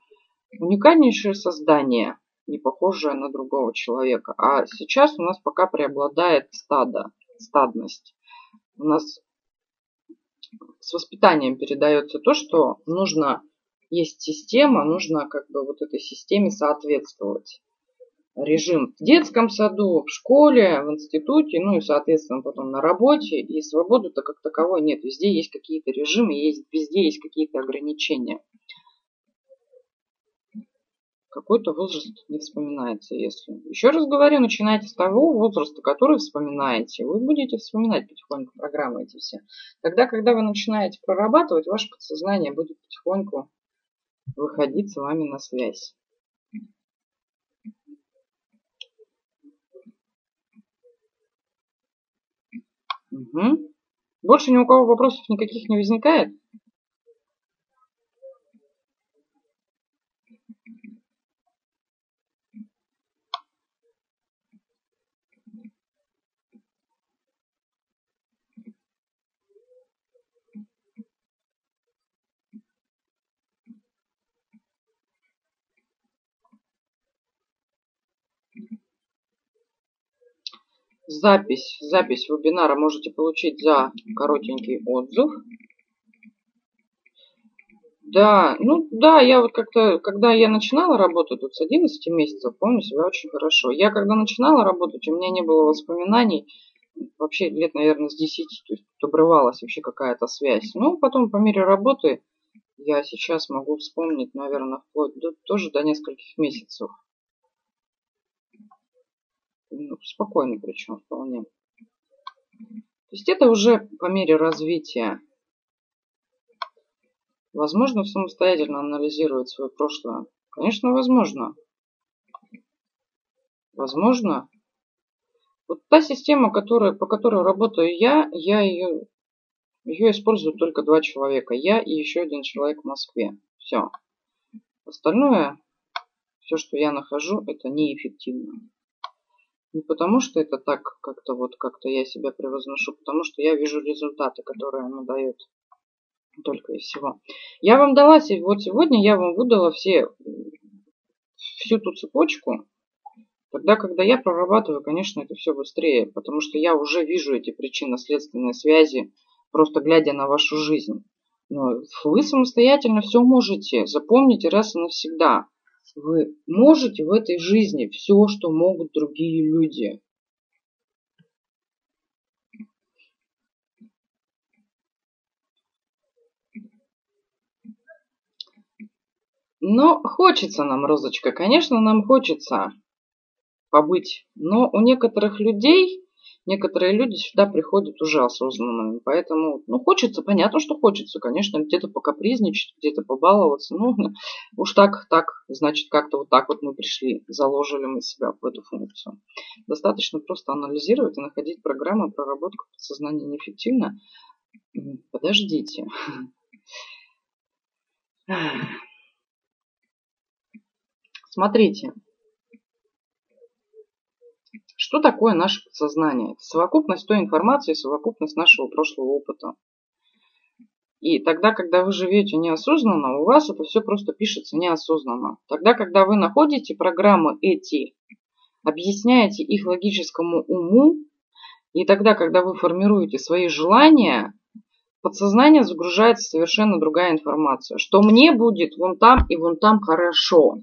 уникальнейшее создание, не похожее на другого человека. А сейчас у нас пока преобладает стадо, стадность. У нас с воспитанием передается то, что нужно, есть система, нужно как бы вот этой системе соответствовать режим в детском саду, в школе, в институте, ну и, соответственно, потом на работе. И свободы-то как таковой нет. Везде есть какие-то режимы, есть, везде есть какие-то ограничения. Какой-то возраст не вспоминается, если... Еще раз говорю, начинайте с того возраста, который вспоминаете. Вы будете вспоминать потихоньку программы эти все. Тогда, когда вы начинаете прорабатывать, ваше подсознание будет потихоньку выходить с вами на связь. Угу. Больше ни у кого вопросов никаких не возникает? Запись, запись вебинара можете получить за коротенький отзыв. Да, ну да, я вот как-то, когда я начинала работать тут с 11 месяцев, помню себя очень хорошо. Я когда начинала работать, у меня не было воспоминаний, вообще лет, наверное, с 10, то есть обрывалась вообще какая-то связь. Ну, потом по мере работы я сейчас могу вспомнить, наверное, вплоть до, тоже до нескольких месяцев ну, спокойно причем вполне. То есть это уже по мере развития. Возможно самостоятельно анализировать свое прошлое? Конечно, возможно. Возможно. Вот та система, которая, по которой работаю я, я ее, ее используют только два человека. Я и еще один человек в Москве. Все. Остальное, все, что я нахожу, это неэффективно. Не потому, что это так как-то вот как-то я себя превозношу, потому что я вижу результаты, которые оно дает. Только и всего. Я вам дала, вот сегодня я вам выдала все, всю ту цепочку. Тогда, когда я прорабатываю, конечно, это все быстрее, потому что я уже вижу эти причинно-следственные связи, просто глядя на вашу жизнь. Но вы самостоятельно все можете. Запомните раз и навсегда. Вы можете в этой жизни все, что могут другие люди. Но хочется нам, Розочка, конечно, нам хочется побыть. Но у некоторых людей Некоторые люди сюда приходят уже осознанными, поэтому, ну, хочется, понятно, что хочется, конечно, где-то покапризничать, где-то побаловаться, ну, уж так, так, значит, как-то вот так вот мы пришли, заложили мы себя в эту функцию. Достаточно просто анализировать и находить программы, проработка подсознания неэффективно. Подождите. Смотрите, что такое наше подсознание? Это совокупность той информации, совокупность нашего прошлого опыта. И тогда, когда вы живете неосознанно, у вас это все просто пишется неосознанно. Тогда, когда вы находите программы эти, объясняете их логическому уму, и тогда, когда вы формируете свои желания, подсознание загружается совершенно другая информация. Что мне будет вон там и вон там хорошо.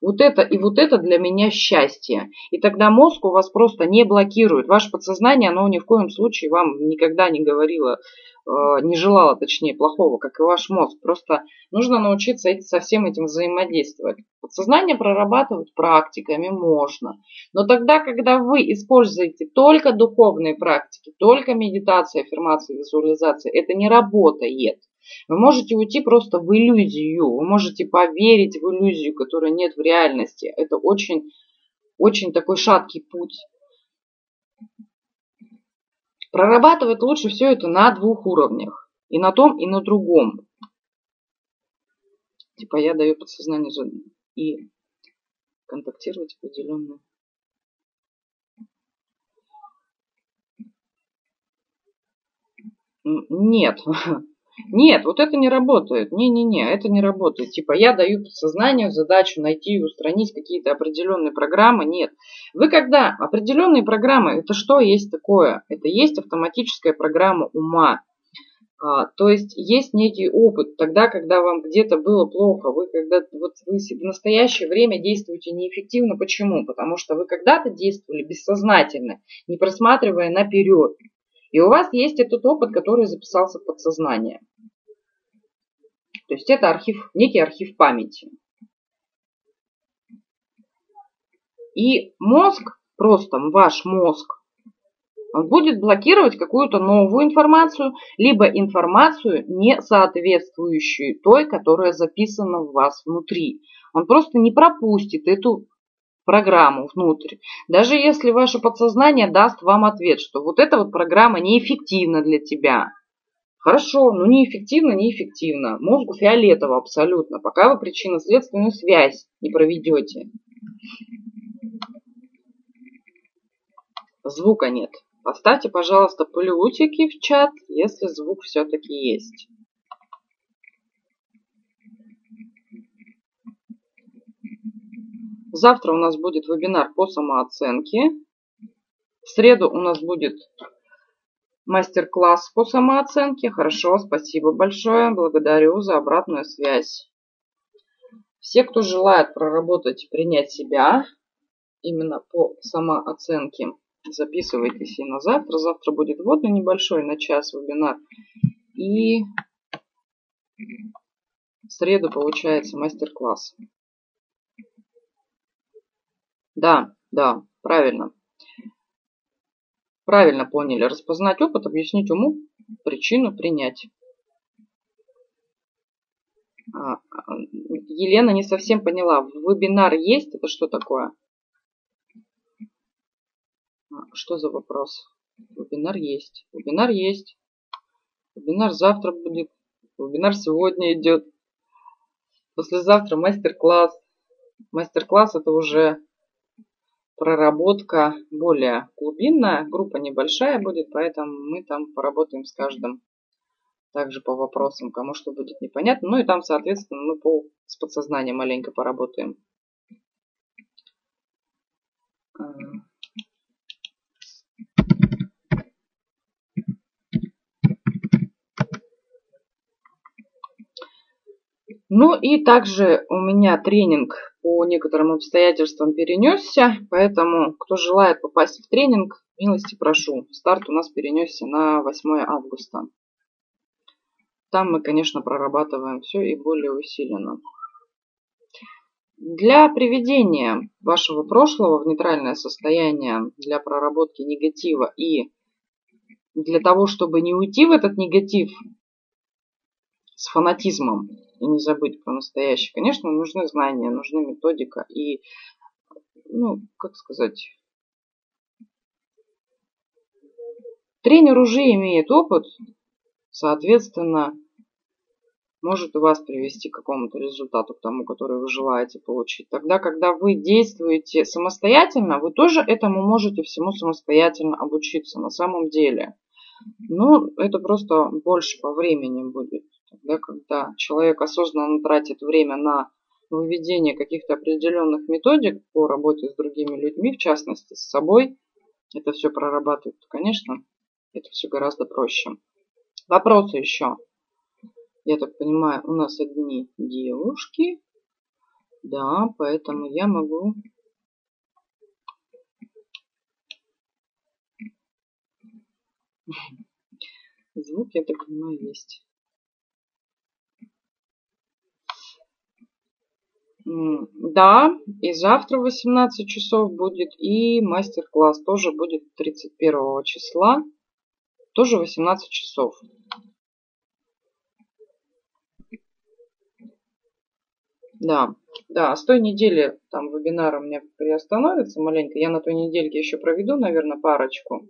Вот это и вот это для меня счастье. И тогда мозг у вас просто не блокирует. Ваше подсознание, оно ни в коем случае вам никогда не говорило, э, не желало, точнее, плохого, как и ваш мозг. Просто нужно научиться со всем этим взаимодействовать. Подсознание прорабатывать практиками можно. Но тогда, когда вы используете только духовные практики, только медитация, аффирмация, визуализация, это не работает. Вы можете уйти просто в иллюзию, вы можете поверить в иллюзию, которой нет в реальности. Это очень, очень такой шаткий путь. Прорабатывать лучше все это на двух уровнях. И на том, и на другом. Типа я даю подсознанию и контактировать определенно. Нет, нет, вот это не работает. Не-не-не, это не работает. Типа я даю подсознанию задачу найти и устранить какие-то определенные программы. Нет. Вы когда определенные программы, это что есть такое? Это есть автоматическая программа ума. А, то есть есть некий опыт, тогда, когда вам где-то было плохо, вы когда вот вы в настоящее время действуете неэффективно. Почему? Потому что вы когда-то действовали бессознательно, не просматривая наперед. И у вас есть этот опыт, который записался в подсознание. То есть это архив, некий архив памяти. И мозг, просто ваш мозг, он будет блокировать какую-то новую информацию, либо информацию, не соответствующую той, которая записана в вас внутри. Он просто не пропустит эту программу внутрь. Даже если ваше подсознание даст вам ответ, что вот эта вот программа неэффективна для тебя. Хорошо, ну неэффективно, неэффективно. Мозгу фиолетово абсолютно, пока вы причинно-следственную связь не проведете. Звука нет. Поставьте, пожалуйста, плюсики в чат, если звук все-таки есть. Завтра у нас будет вебинар по самооценке. В среду у нас будет мастер-класс по самооценке. Хорошо, спасибо большое. Благодарю за обратную связь. Все, кто желает проработать, принять себя именно по самооценке, записывайтесь и на завтра. Завтра будет вводный небольшой на час вебинар. И в среду получается мастер-класс. Да, да, правильно. Правильно поняли. Распознать опыт, объяснить уму, причину принять. А, а, Елена не совсем поняла. Вебинар есть? Это что такое? А, что за вопрос? Вебинар есть. Вебинар есть. Вебинар завтра будет. Вебинар сегодня идет. Послезавтра мастер-класс. Мастер-класс это уже проработка более глубинная. Группа небольшая будет, поэтому мы там поработаем с каждым также по вопросам, кому что будет непонятно. Ну и там, соответственно, мы по, с подсознанием маленько поработаем. Ну и также у меня тренинг по некоторым обстоятельствам перенесся, поэтому кто желает попасть в тренинг, милости прошу. Старт у нас перенесся на 8 августа. Там мы, конечно, прорабатываем все и более усиленно. Для приведения вашего прошлого в нейтральное состояние, для проработки негатива и для того, чтобы не уйти в этот негатив с фанатизмом, и не забыть про настоящее. Конечно, нужны знания, нужны методика и, ну, как сказать, тренер уже имеет опыт, соответственно, может у вас привести к какому-то результату, к тому, который вы желаете получить. Тогда, когда вы действуете самостоятельно, вы тоже этому можете всему самостоятельно обучиться на самом деле. Ну, это просто больше по времени будет. Тогда, когда человек осознанно тратит время на выведение каких-то определенных методик по работе с другими людьми, в частности с собой, это все прорабатывает, то, конечно, это все гораздо проще. Вопросы еще. Я так понимаю, у нас одни девушки. Да, поэтому я могу Звук, я так понимаю, есть. Да, и завтра в 18 часов будет, и мастер-класс тоже будет 31 числа, тоже 18 часов. Да, да, с той недели там вебинар у меня приостановится маленько. Я на той недельке еще проведу, наверное, парочку.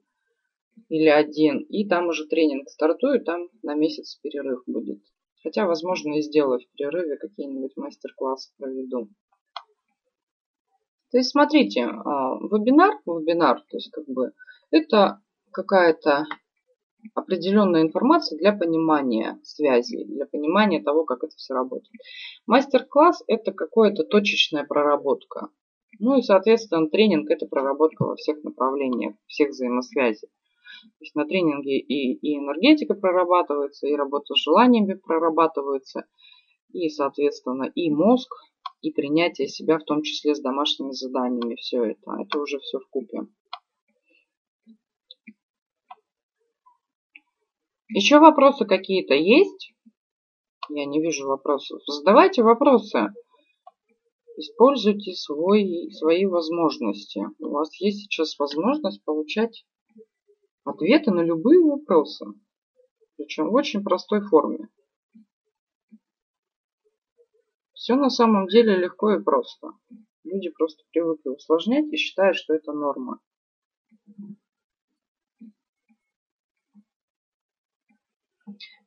или один. И там уже тренинг стартует, там на месяц перерыв будет. Хотя, возможно, и сделаю в перерыве какие-нибудь мастер-классы проведу. То есть, смотрите, а, вебинар, вебинар, то есть, как бы, это какая-то определенная информация для понимания связи, для понимания того, как это все работает. Мастер-класс – это какая-то точечная проработка. Ну и, соответственно, тренинг – это проработка во всех направлениях, всех взаимосвязей. То есть на тренинге и, и энергетика прорабатывается, и работа с желаниями прорабатывается, и, соответственно, и мозг, и принятие себя, в том числе с домашними заданиями. Все это. Это уже все в купе. Еще вопросы какие-то есть? Я не вижу вопросов. Задавайте вопросы. Используйте свой, свои возможности. У вас есть сейчас возможность получать ответы на любые вопросы. Причем в очень простой форме. Все на самом деле легко и просто. Люди просто привыкли усложнять и считают, что это норма.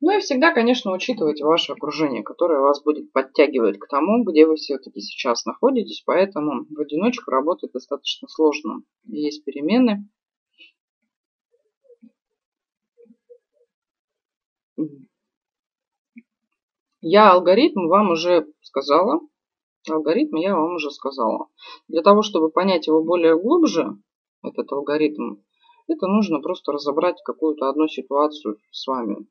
Ну и всегда, конечно, учитывайте ваше окружение, которое вас будет подтягивать к тому, где вы все-таки сейчас находитесь. Поэтому в одиночку работать достаточно сложно. Есть перемены. Я алгоритм вам уже сказала. Алгоритм я вам уже сказала. Для того, чтобы понять его более глубже, этот алгоритм, это нужно просто разобрать какую-то одну ситуацию с вами.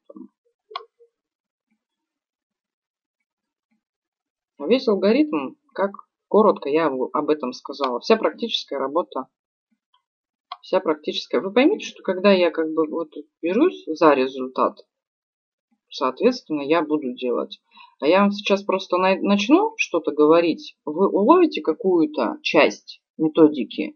Весь алгоритм, как коротко я об этом сказала. Вся практическая работа, вся практическая. Вы поймите, что когда я как бы вот берусь за результат, соответственно, я буду делать. А я вам сейчас просто начну что-то говорить, вы уловите какую-то часть методики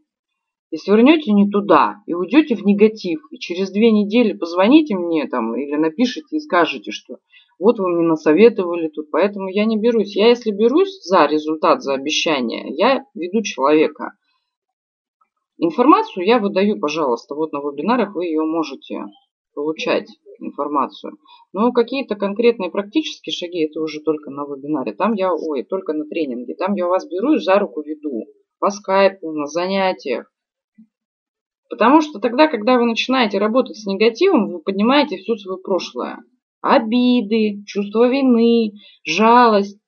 и свернете не туда, и уйдете в негатив, и через две недели позвоните мне там или напишите и скажете, что вот вы мне насоветовали тут, поэтому я не берусь. Я если берусь за результат, за обещание, я веду человека. Информацию я выдаю, пожалуйста, вот на вебинарах вы ее можете получать информацию. Но какие-то конкретные практические шаги, это уже только на вебинаре. Там я, ой, только на тренинге. Там я вас беру и за руку веду. По скайпу, на занятиях. Потому что тогда, когда вы начинаете работать с негативом, вы поднимаете все свое прошлое. Обиды, чувство вины, жалость.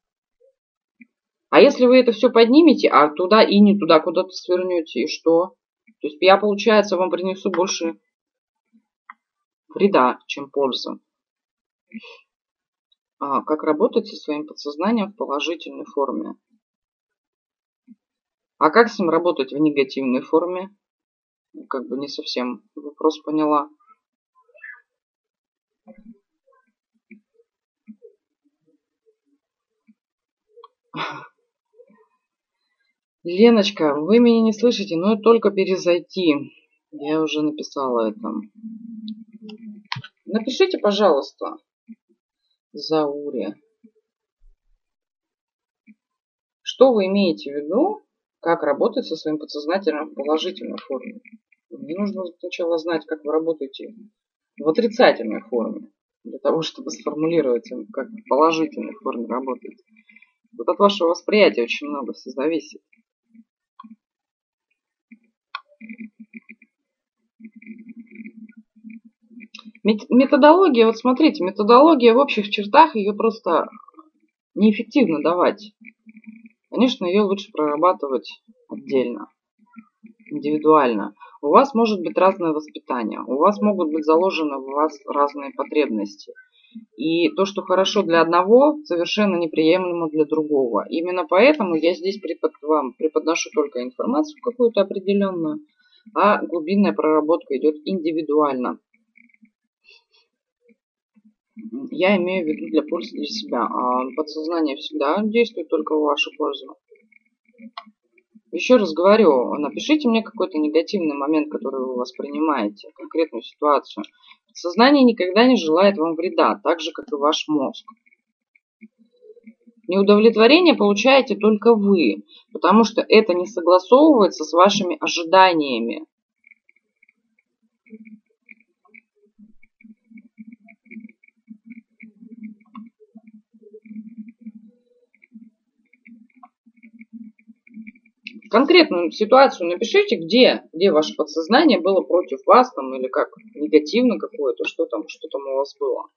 А если вы это все поднимете, а туда и не туда куда-то свернете, и что? То есть я, получается, вам принесу больше вреда, чем пользы. А как работать со своим подсознанием в положительной форме? А как с ним работать в негативной форме? Как бы не совсем вопрос поняла. Леночка, вы меня не слышите, но только перезайти. Я уже написала это. Напишите, пожалуйста, Зауре. Что вы имеете в виду, как работать со своим подсознательным в положительной форме? Мне нужно сначала знать, как вы работаете в отрицательной форме, для того, чтобы сформулировать, как в положительной форме работаете. Вот от вашего восприятия очень много все зависит. Методология, вот смотрите, методология в общих чертах, ее просто неэффективно давать. Конечно, ее лучше прорабатывать отдельно, индивидуально. У вас может быть разное воспитание, у вас могут быть заложены в вас разные потребности. И то, что хорошо для одного, совершенно неприемлемо для другого. Именно поэтому я здесь препод, вам преподношу только информацию какую-то определенную, а глубинная проработка идет индивидуально я имею в виду для пользы для себя. А подсознание всегда действует только в вашу пользу. Еще раз говорю, напишите мне какой-то негативный момент, который вы воспринимаете, конкретную ситуацию. Сознание никогда не желает вам вреда, так же, как и ваш мозг. Неудовлетворение получаете только вы, потому что это не согласовывается с вашими ожиданиями. Конкретную ситуацию напишите, где, где ваше подсознание было против вас там или как негативно какое-то, что там, что там у вас было.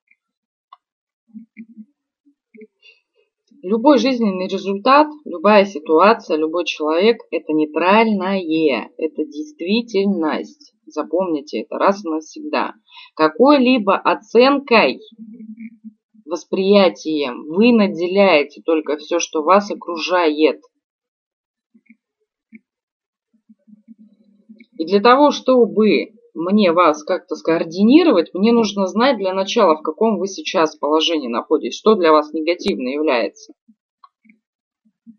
Любой жизненный результат, любая ситуация, любой человек – это нейтральное, это действительность. Запомните это раз и навсегда. Какой-либо оценкой, восприятием вы наделяете только все, что вас окружает. И для того, чтобы мне вас как-то скоординировать, мне нужно знать для начала, в каком вы сейчас положении находитесь, что для вас негативно является.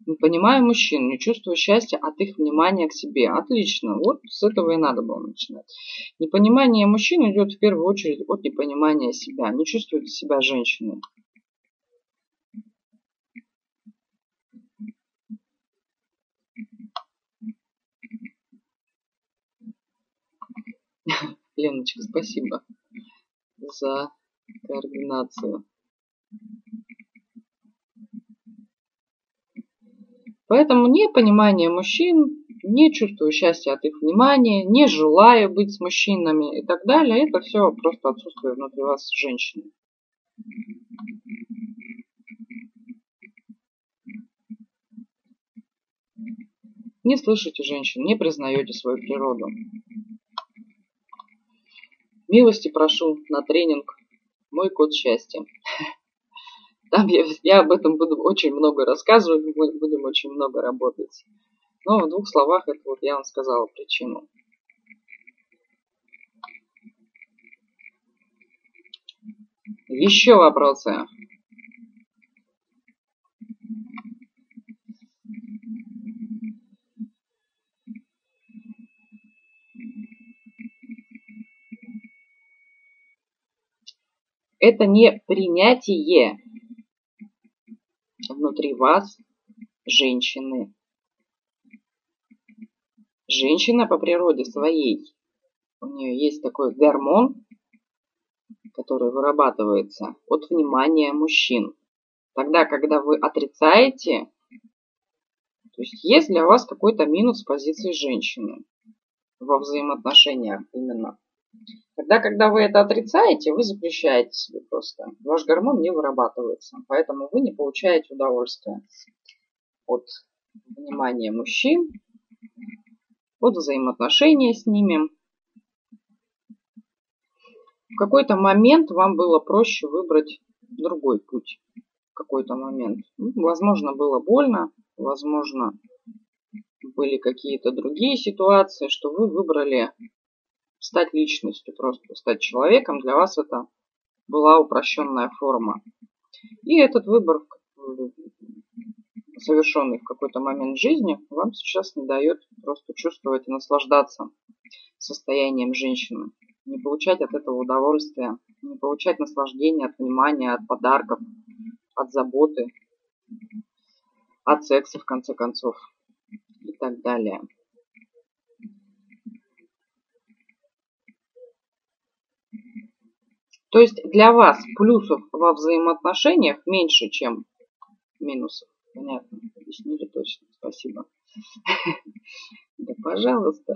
Не понимаю мужчин, не чувствую счастья от их внимания к себе. Отлично, вот с этого и надо было начинать. Непонимание мужчин идет в первую очередь от непонимания себя. Не чувствует себя женщиной. Леночка, спасибо за координацию. Поэтому не понимание мужчин, не чувствую счастья от их внимания, не желаю быть с мужчинами и так далее, это все просто отсутствие внутри вас женщины. Не слышите женщин, не признаете свою природу. Милости прошу на тренинг «Мой код счастья». Там я, я об этом буду очень много рассказывать, будем очень много работать. Но в двух словах это вот я вам сказала причину. Еще вопросы? Это не принятие внутри вас женщины. Женщина по природе своей, у нее есть такой гормон, который вырабатывается от внимания мужчин. Тогда, когда вы отрицаете, то есть есть для вас какой-то минус с позиции женщины во взаимоотношениях именно. Тогда, когда вы это отрицаете, вы запрещаете себе просто. Ваш гормон не вырабатывается, поэтому вы не получаете удовольствия от внимания мужчин, от взаимоотношения с ними. В какой-то момент вам было проще выбрать другой путь. В какой-то момент. Ну, возможно, было больно, возможно, были какие-то другие ситуации, что вы выбрали стать личностью, просто стать человеком, для вас это была упрощенная форма. И этот выбор, совершенный в какой-то момент жизни, вам сейчас не дает просто чувствовать и наслаждаться состоянием женщины. Не получать от этого удовольствия, не получать наслаждения от внимания, от подарков, от заботы, от секса, в конце концов, и так далее. То есть для вас плюсов во взаимоотношениях меньше, чем минусов. Понятно, объяснили точно. Спасибо. Да, пожалуйста.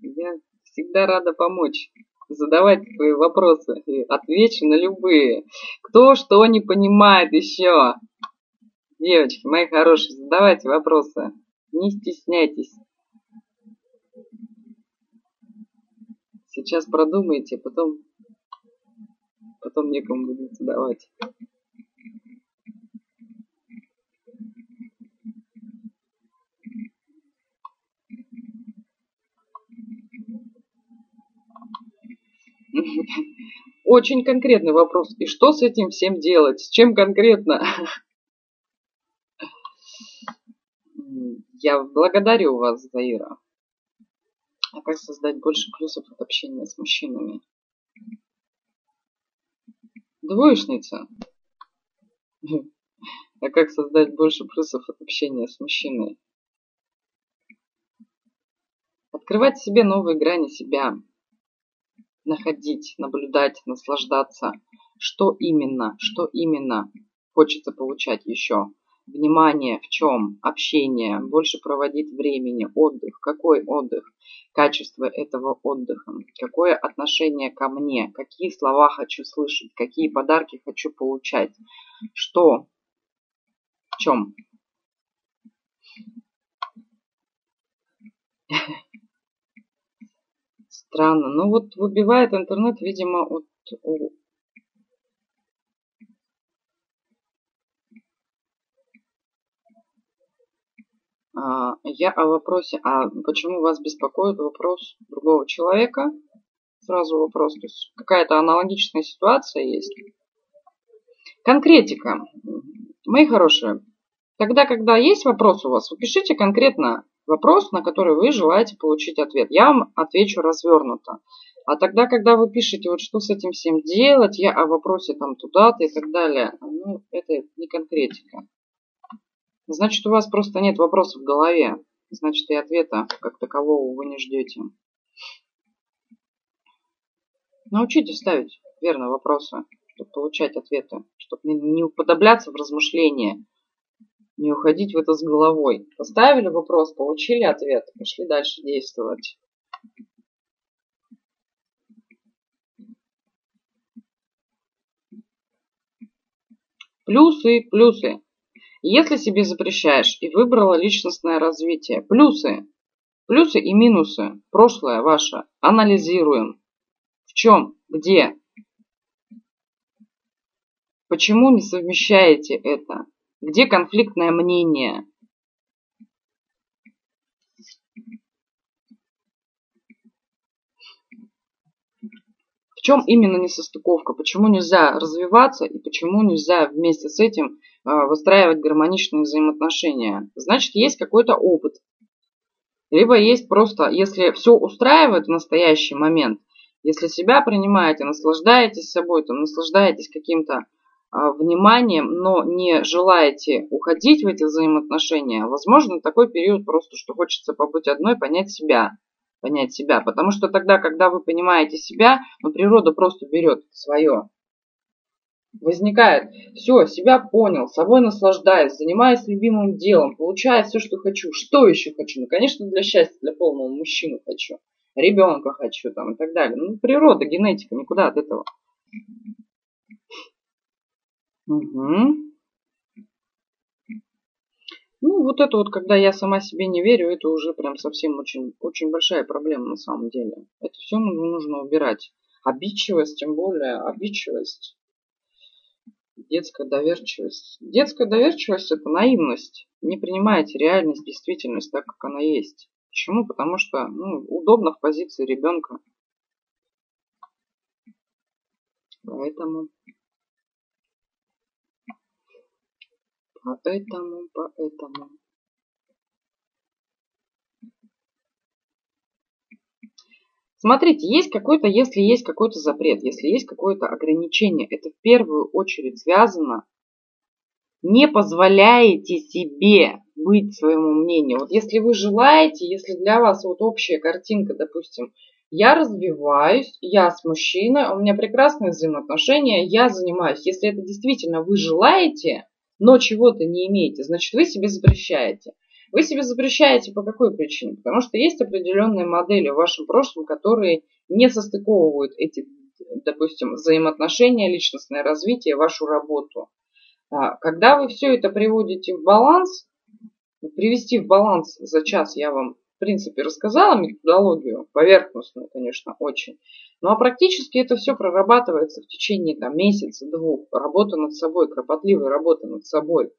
Я всегда рада помочь. Задавать свои вопросы. И отвечу на любые. Кто что не понимает еще. Девочки, мои хорошие, задавайте вопросы. Не стесняйтесь. Сейчас продумайте, потом потом некому будет задавать. Очень конкретный вопрос. И что с этим всем делать? С чем конкретно? Я благодарю вас, Заира. А как создать больше плюсов от общения с мужчинами? Двоечница. А как создать больше плюсов от общения с мужчиной? Открывать себе новые грани себя. Находить, наблюдать, наслаждаться. Что именно, что именно хочется получать еще. Внимание в чем? Общение, больше проводить времени, отдых. Какой отдых? Качество этого отдыха. Какое отношение ко мне? Какие слова хочу слышать? Какие подарки хочу получать? Что? В чем? Странно. Ну вот выбивает интернет, видимо, от А, я о вопросе, а почему вас беспокоит вопрос другого человека? Сразу вопрос, то есть какая-то аналогичная ситуация есть. Конкретика. Мои хорошие, тогда, когда есть вопрос у вас, вы пишите конкретно вопрос, на который вы желаете получить ответ. Я вам отвечу развернуто. А тогда, когда вы пишете, вот что с этим всем делать, я о вопросе там туда-то и так далее, ну, это не конкретика. Значит, у вас просто нет вопросов в голове. Значит, и ответа как такового вы не ждете. Научитесь ставить верно вопросы, чтобы получать ответы, чтобы не уподобляться в размышления, не уходить в это с головой. Поставили вопрос, получили ответ, пошли дальше действовать. Плюсы, плюсы. Если себе запрещаешь и выбрала личностное развитие, плюсы, плюсы и минусы, прошлое ваше, анализируем. В чем, где, почему не совмещаете это, где конфликтное мнение, В чем именно несостыковка? Почему нельзя развиваться и почему нельзя вместе с этим выстраивать гармоничные взаимоотношения? Значит, есть какой-то опыт. Либо есть просто, если все устраивает в настоящий момент, если себя принимаете, наслаждаетесь собой, там, наслаждаетесь каким-то а, вниманием, но не желаете уходить в эти взаимоотношения, возможно, такой период просто, что хочется побыть одной, понять себя понять себя. Потому что тогда, когда вы понимаете себя, ну, природа просто берет свое. Возникает, все, себя понял, собой наслаждаюсь, занимаюсь любимым делом, получаю все, что хочу. Что еще хочу? Ну, конечно, для счастья, для полного мужчину хочу. Ребенка хочу там и так далее. Ну, природа, генетика, никуда от этого. Угу. Ну, вот это вот, когда я сама себе не верю, это уже прям совсем очень, очень большая проблема на самом деле. Это все нужно убирать. Обидчивость, тем более, обидчивость. Детская доверчивость. Детская доверчивость – это наивность. Не принимаете реальность, действительность так, как она есть. Почему? Потому что ну, удобно в позиции ребенка. Поэтому Поэтому, поэтому. Смотрите, есть какой-то, если есть какой-то запрет, если есть какое-то ограничение, это в первую очередь связано, не позволяете себе быть своему мнению. Вот если вы желаете, если для вас вот общая картинка, допустим, я развиваюсь, я с мужчиной, у меня прекрасные взаимоотношения, я занимаюсь. Если это действительно вы желаете, но чего-то не имеете, значит вы себе запрещаете. Вы себе запрещаете по какой причине? Потому что есть определенные модели в вашем прошлом, которые не состыковывают эти, допустим, взаимоотношения, личностное развитие, вашу работу. А, когда вы все это приводите в баланс, привести в баланс за час я вам в принципе, рассказала методологию, поверхностную, конечно, очень. Ну а практически это все прорабатывается в течение там, месяца-двух. Работа над собой, кропотливая работа над собой.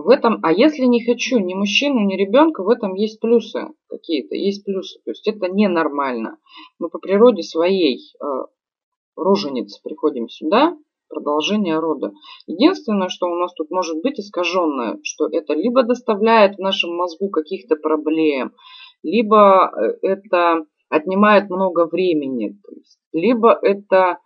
В этом, а если не хочу ни мужчину, ни ребенка, в этом есть плюсы какие-то, есть плюсы. То есть это ненормально. Мы по природе своей э, рожениц приходим сюда, продолжение рода. Единственное, что у нас тут может быть искаженное, что это либо доставляет в нашем мозгу каких-то проблем, либо э, это отнимает много времени, либо это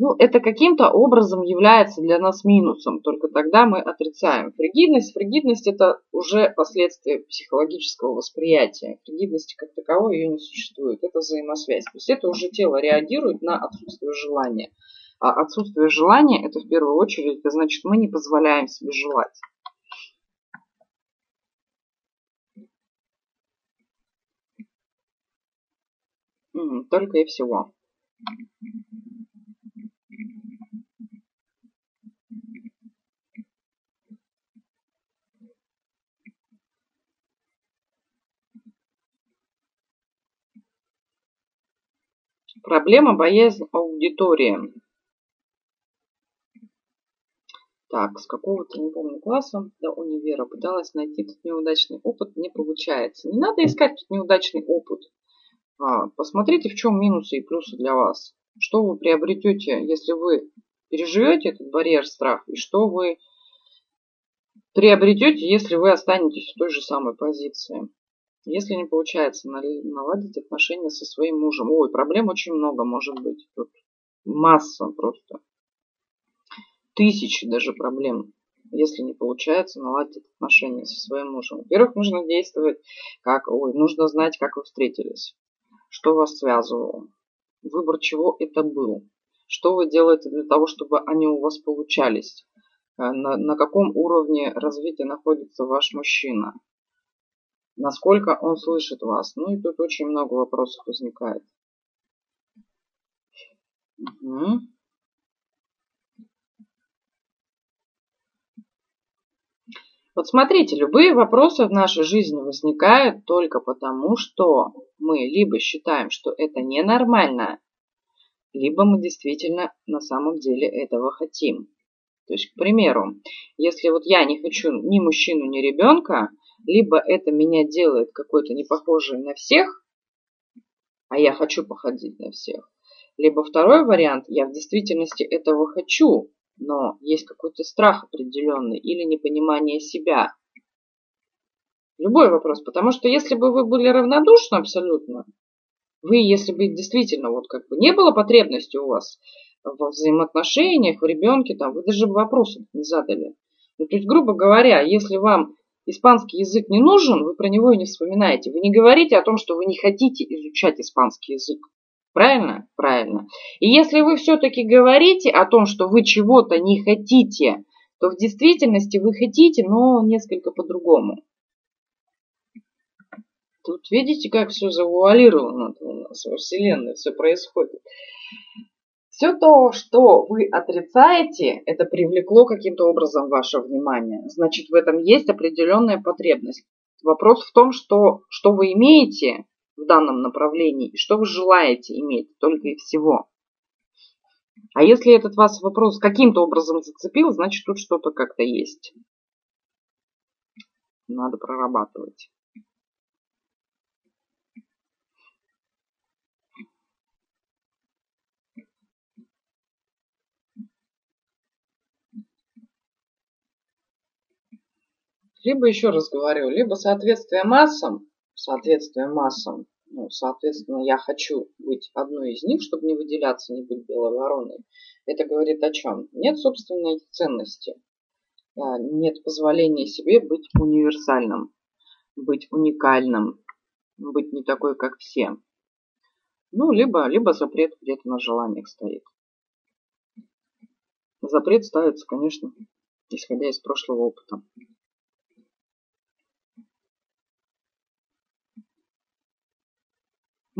Ну, это каким-то образом является для нас минусом, только тогда мы отрицаем. Фригидность, фригидность это уже последствия психологического восприятия. Фригидности как таковой ее не существует, это взаимосвязь. То есть это уже тело реагирует на отсутствие желания. А отсутствие желания это в первую очередь, это значит мы не позволяем себе желать. Только и всего. Проблема боязнь аудитории. Так, с какого-то, не помню, класса до универа пыталась найти тут неудачный опыт, не получается. Не надо искать тут неудачный опыт. А, посмотрите, в чем минусы и плюсы для вас. Что вы приобретете, если вы переживете этот барьер страх, и что вы приобретете, если вы останетесь в той же самой позиции. Если не получается наладить отношения со своим мужем, ой, проблем очень много может быть. Тут масса просто. Тысячи даже проблем, если не получается наладить отношения со своим мужем. Во-первых, нужно действовать как, ой, нужно знать, как вы встретились, что вас связывало, выбор чего это был, что вы делаете для того, чтобы они у вас получались, э, на, на каком уровне развития находится ваш мужчина, насколько он слышит вас. Ну и тут очень много вопросов возникает. Угу. Вот смотрите, любые вопросы в нашей жизни возникают только потому, что мы либо считаем, что это ненормально, либо мы действительно на самом деле этого хотим. То есть, к примеру, если вот я не хочу ни мужчину, ни ребенка, либо это меня делает какой-то не похожий на всех, а я хочу походить на всех. Либо второй вариант, я в действительности этого хочу, но есть какой-то страх определенный или непонимание себя. Любой вопрос, потому что если бы вы были равнодушны абсолютно, вы, если бы действительно вот как бы не было потребности у вас во взаимоотношениях, в ребенке, там, вы даже вопросов не задали. Ну, то есть, грубо говоря, если вам испанский язык не нужен, вы про него и не вспоминаете. Вы не говорите о том, что вы не хотите изучать испанский язык. Правильно? Правильно. И если вы все-таки говорите о том, что вы чего-то не хотите, то в действительности вы хотите, но несколько по-другому. Тут видите, как все завуалировано у нас во Вселенной, все происходит. Все то, что вы отрицаете, это привлекло каким-то образом ваше внимание. Значит, в этом есть определенная потребность. Вопрос в том, что, что вы имеете в данном направлении и что вы желаете иметь только и всего. А если этот вас вопрос каким-то образом зацепил, значит тут что-то как-то есть. Надо прорабатывать. Либо, еще раз говорю, либо соответствие массам, соответствие массам, ну, соответственно, я хочу быть одной из них, чтобы не выделяться, не быть белой вороной. Это говорит о чем? Нет собственной ценности. А, нет позволения себе быть универсальным, быть уникальным, быть не такой, как все. Ну, либо, либо запрет где-то на желаниях стоит. Запрет ставится, конечно, исходя из прошлого опыта.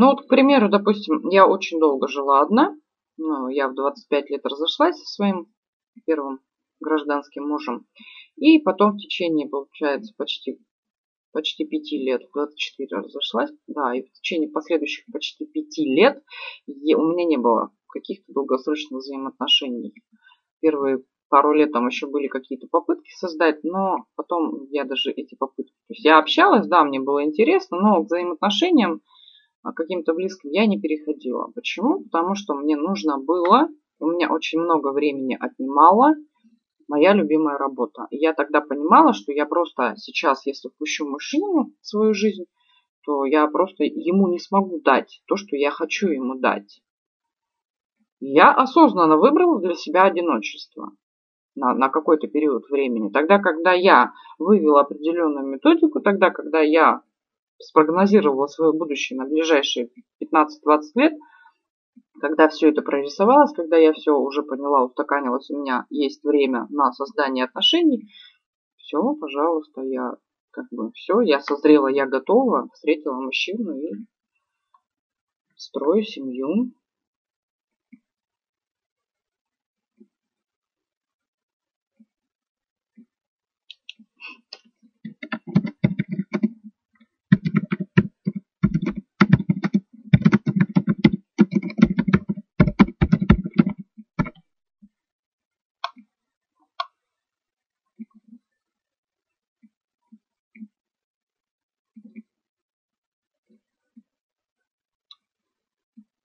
Ну вот, к примеру, допустим, я очень долго жила одна. Ну, я в 25 лет разошлась со своим первым гражданским мужем. И потом в течение, получается, почти, почти 5 лет, в 24 разошлась. Да, и в течение последующих почти 5 лет у меня не было каких-то долгосрочных взаимоотношений. Первые пару лет там еще были какие-то попытки создать, но потом я даже эти попытки... То есть я общалась, да, мне было интересно, но взаимоотношениям а каким-то близким я не переходила. Почему? Потому что мне нужно было, у меня очень много времени отнимала моя любимая работа. Я тогда понимала, что я просто сейчас, если впущу мужчину в свою жизнь, то я просто ему не смогу дать то, что я хочу ему дать. Я осознанно выбрала для себя одиночество на, на какой-то период времени. Тогда, когда я вывела определенную методику, тогда, когда я спрогнозировала свое будущее на ближайшие 15-20 лет, когда все это прорисовалось, когда я все уже поняла, устаканилось, у меня есть время на создание отношений, все, пожалуйста, я как бы все, я созрела, я готова, встретила мужчину и строю семью.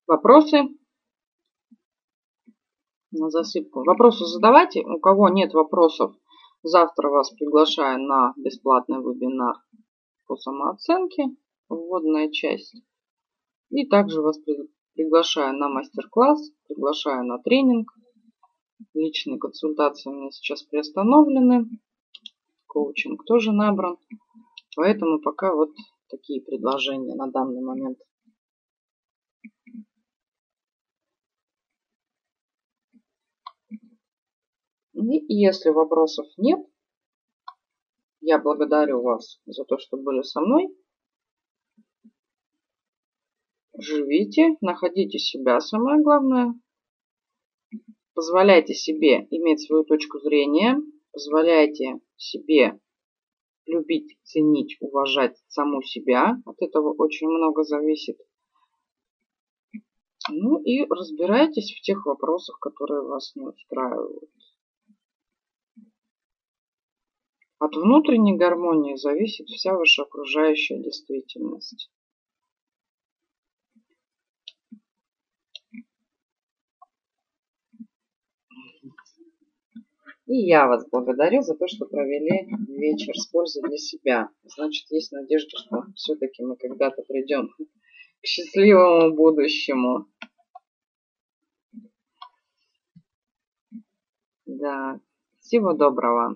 Вопросы? На засыпку. Вопросы задавайте. У кого нет вопросов, завтра вас приглашаю на бесплатный вебинар по самооценке, вводная часть. И также вас приглашаю на мастер-класс, приглашаю на тренинг. Личные консультации у меня сейчас приостановлены. Коучинг тоже набран. Поэтому пока вот такие предложения на данный момент. И если вопросов нет, я благодарю вас за то, что были со мной. Живите, находите себя, самое главное. Позволяйте себе иметь свою точку зрения. Позволяйте себе любить, ценить, уважать саму себя. От этого очень много зависит. Ну и разбирайтесь в тех вопросах, которые вас не устраивают. От внутренней гармонии зависит вся ваша окружающая действительность. И я вас благодарю за то, что провели вечер с пользой для себя. Значит, есть надежда, что все-таки мы когда-то придем к счастливому будущему. Да, всего доброго.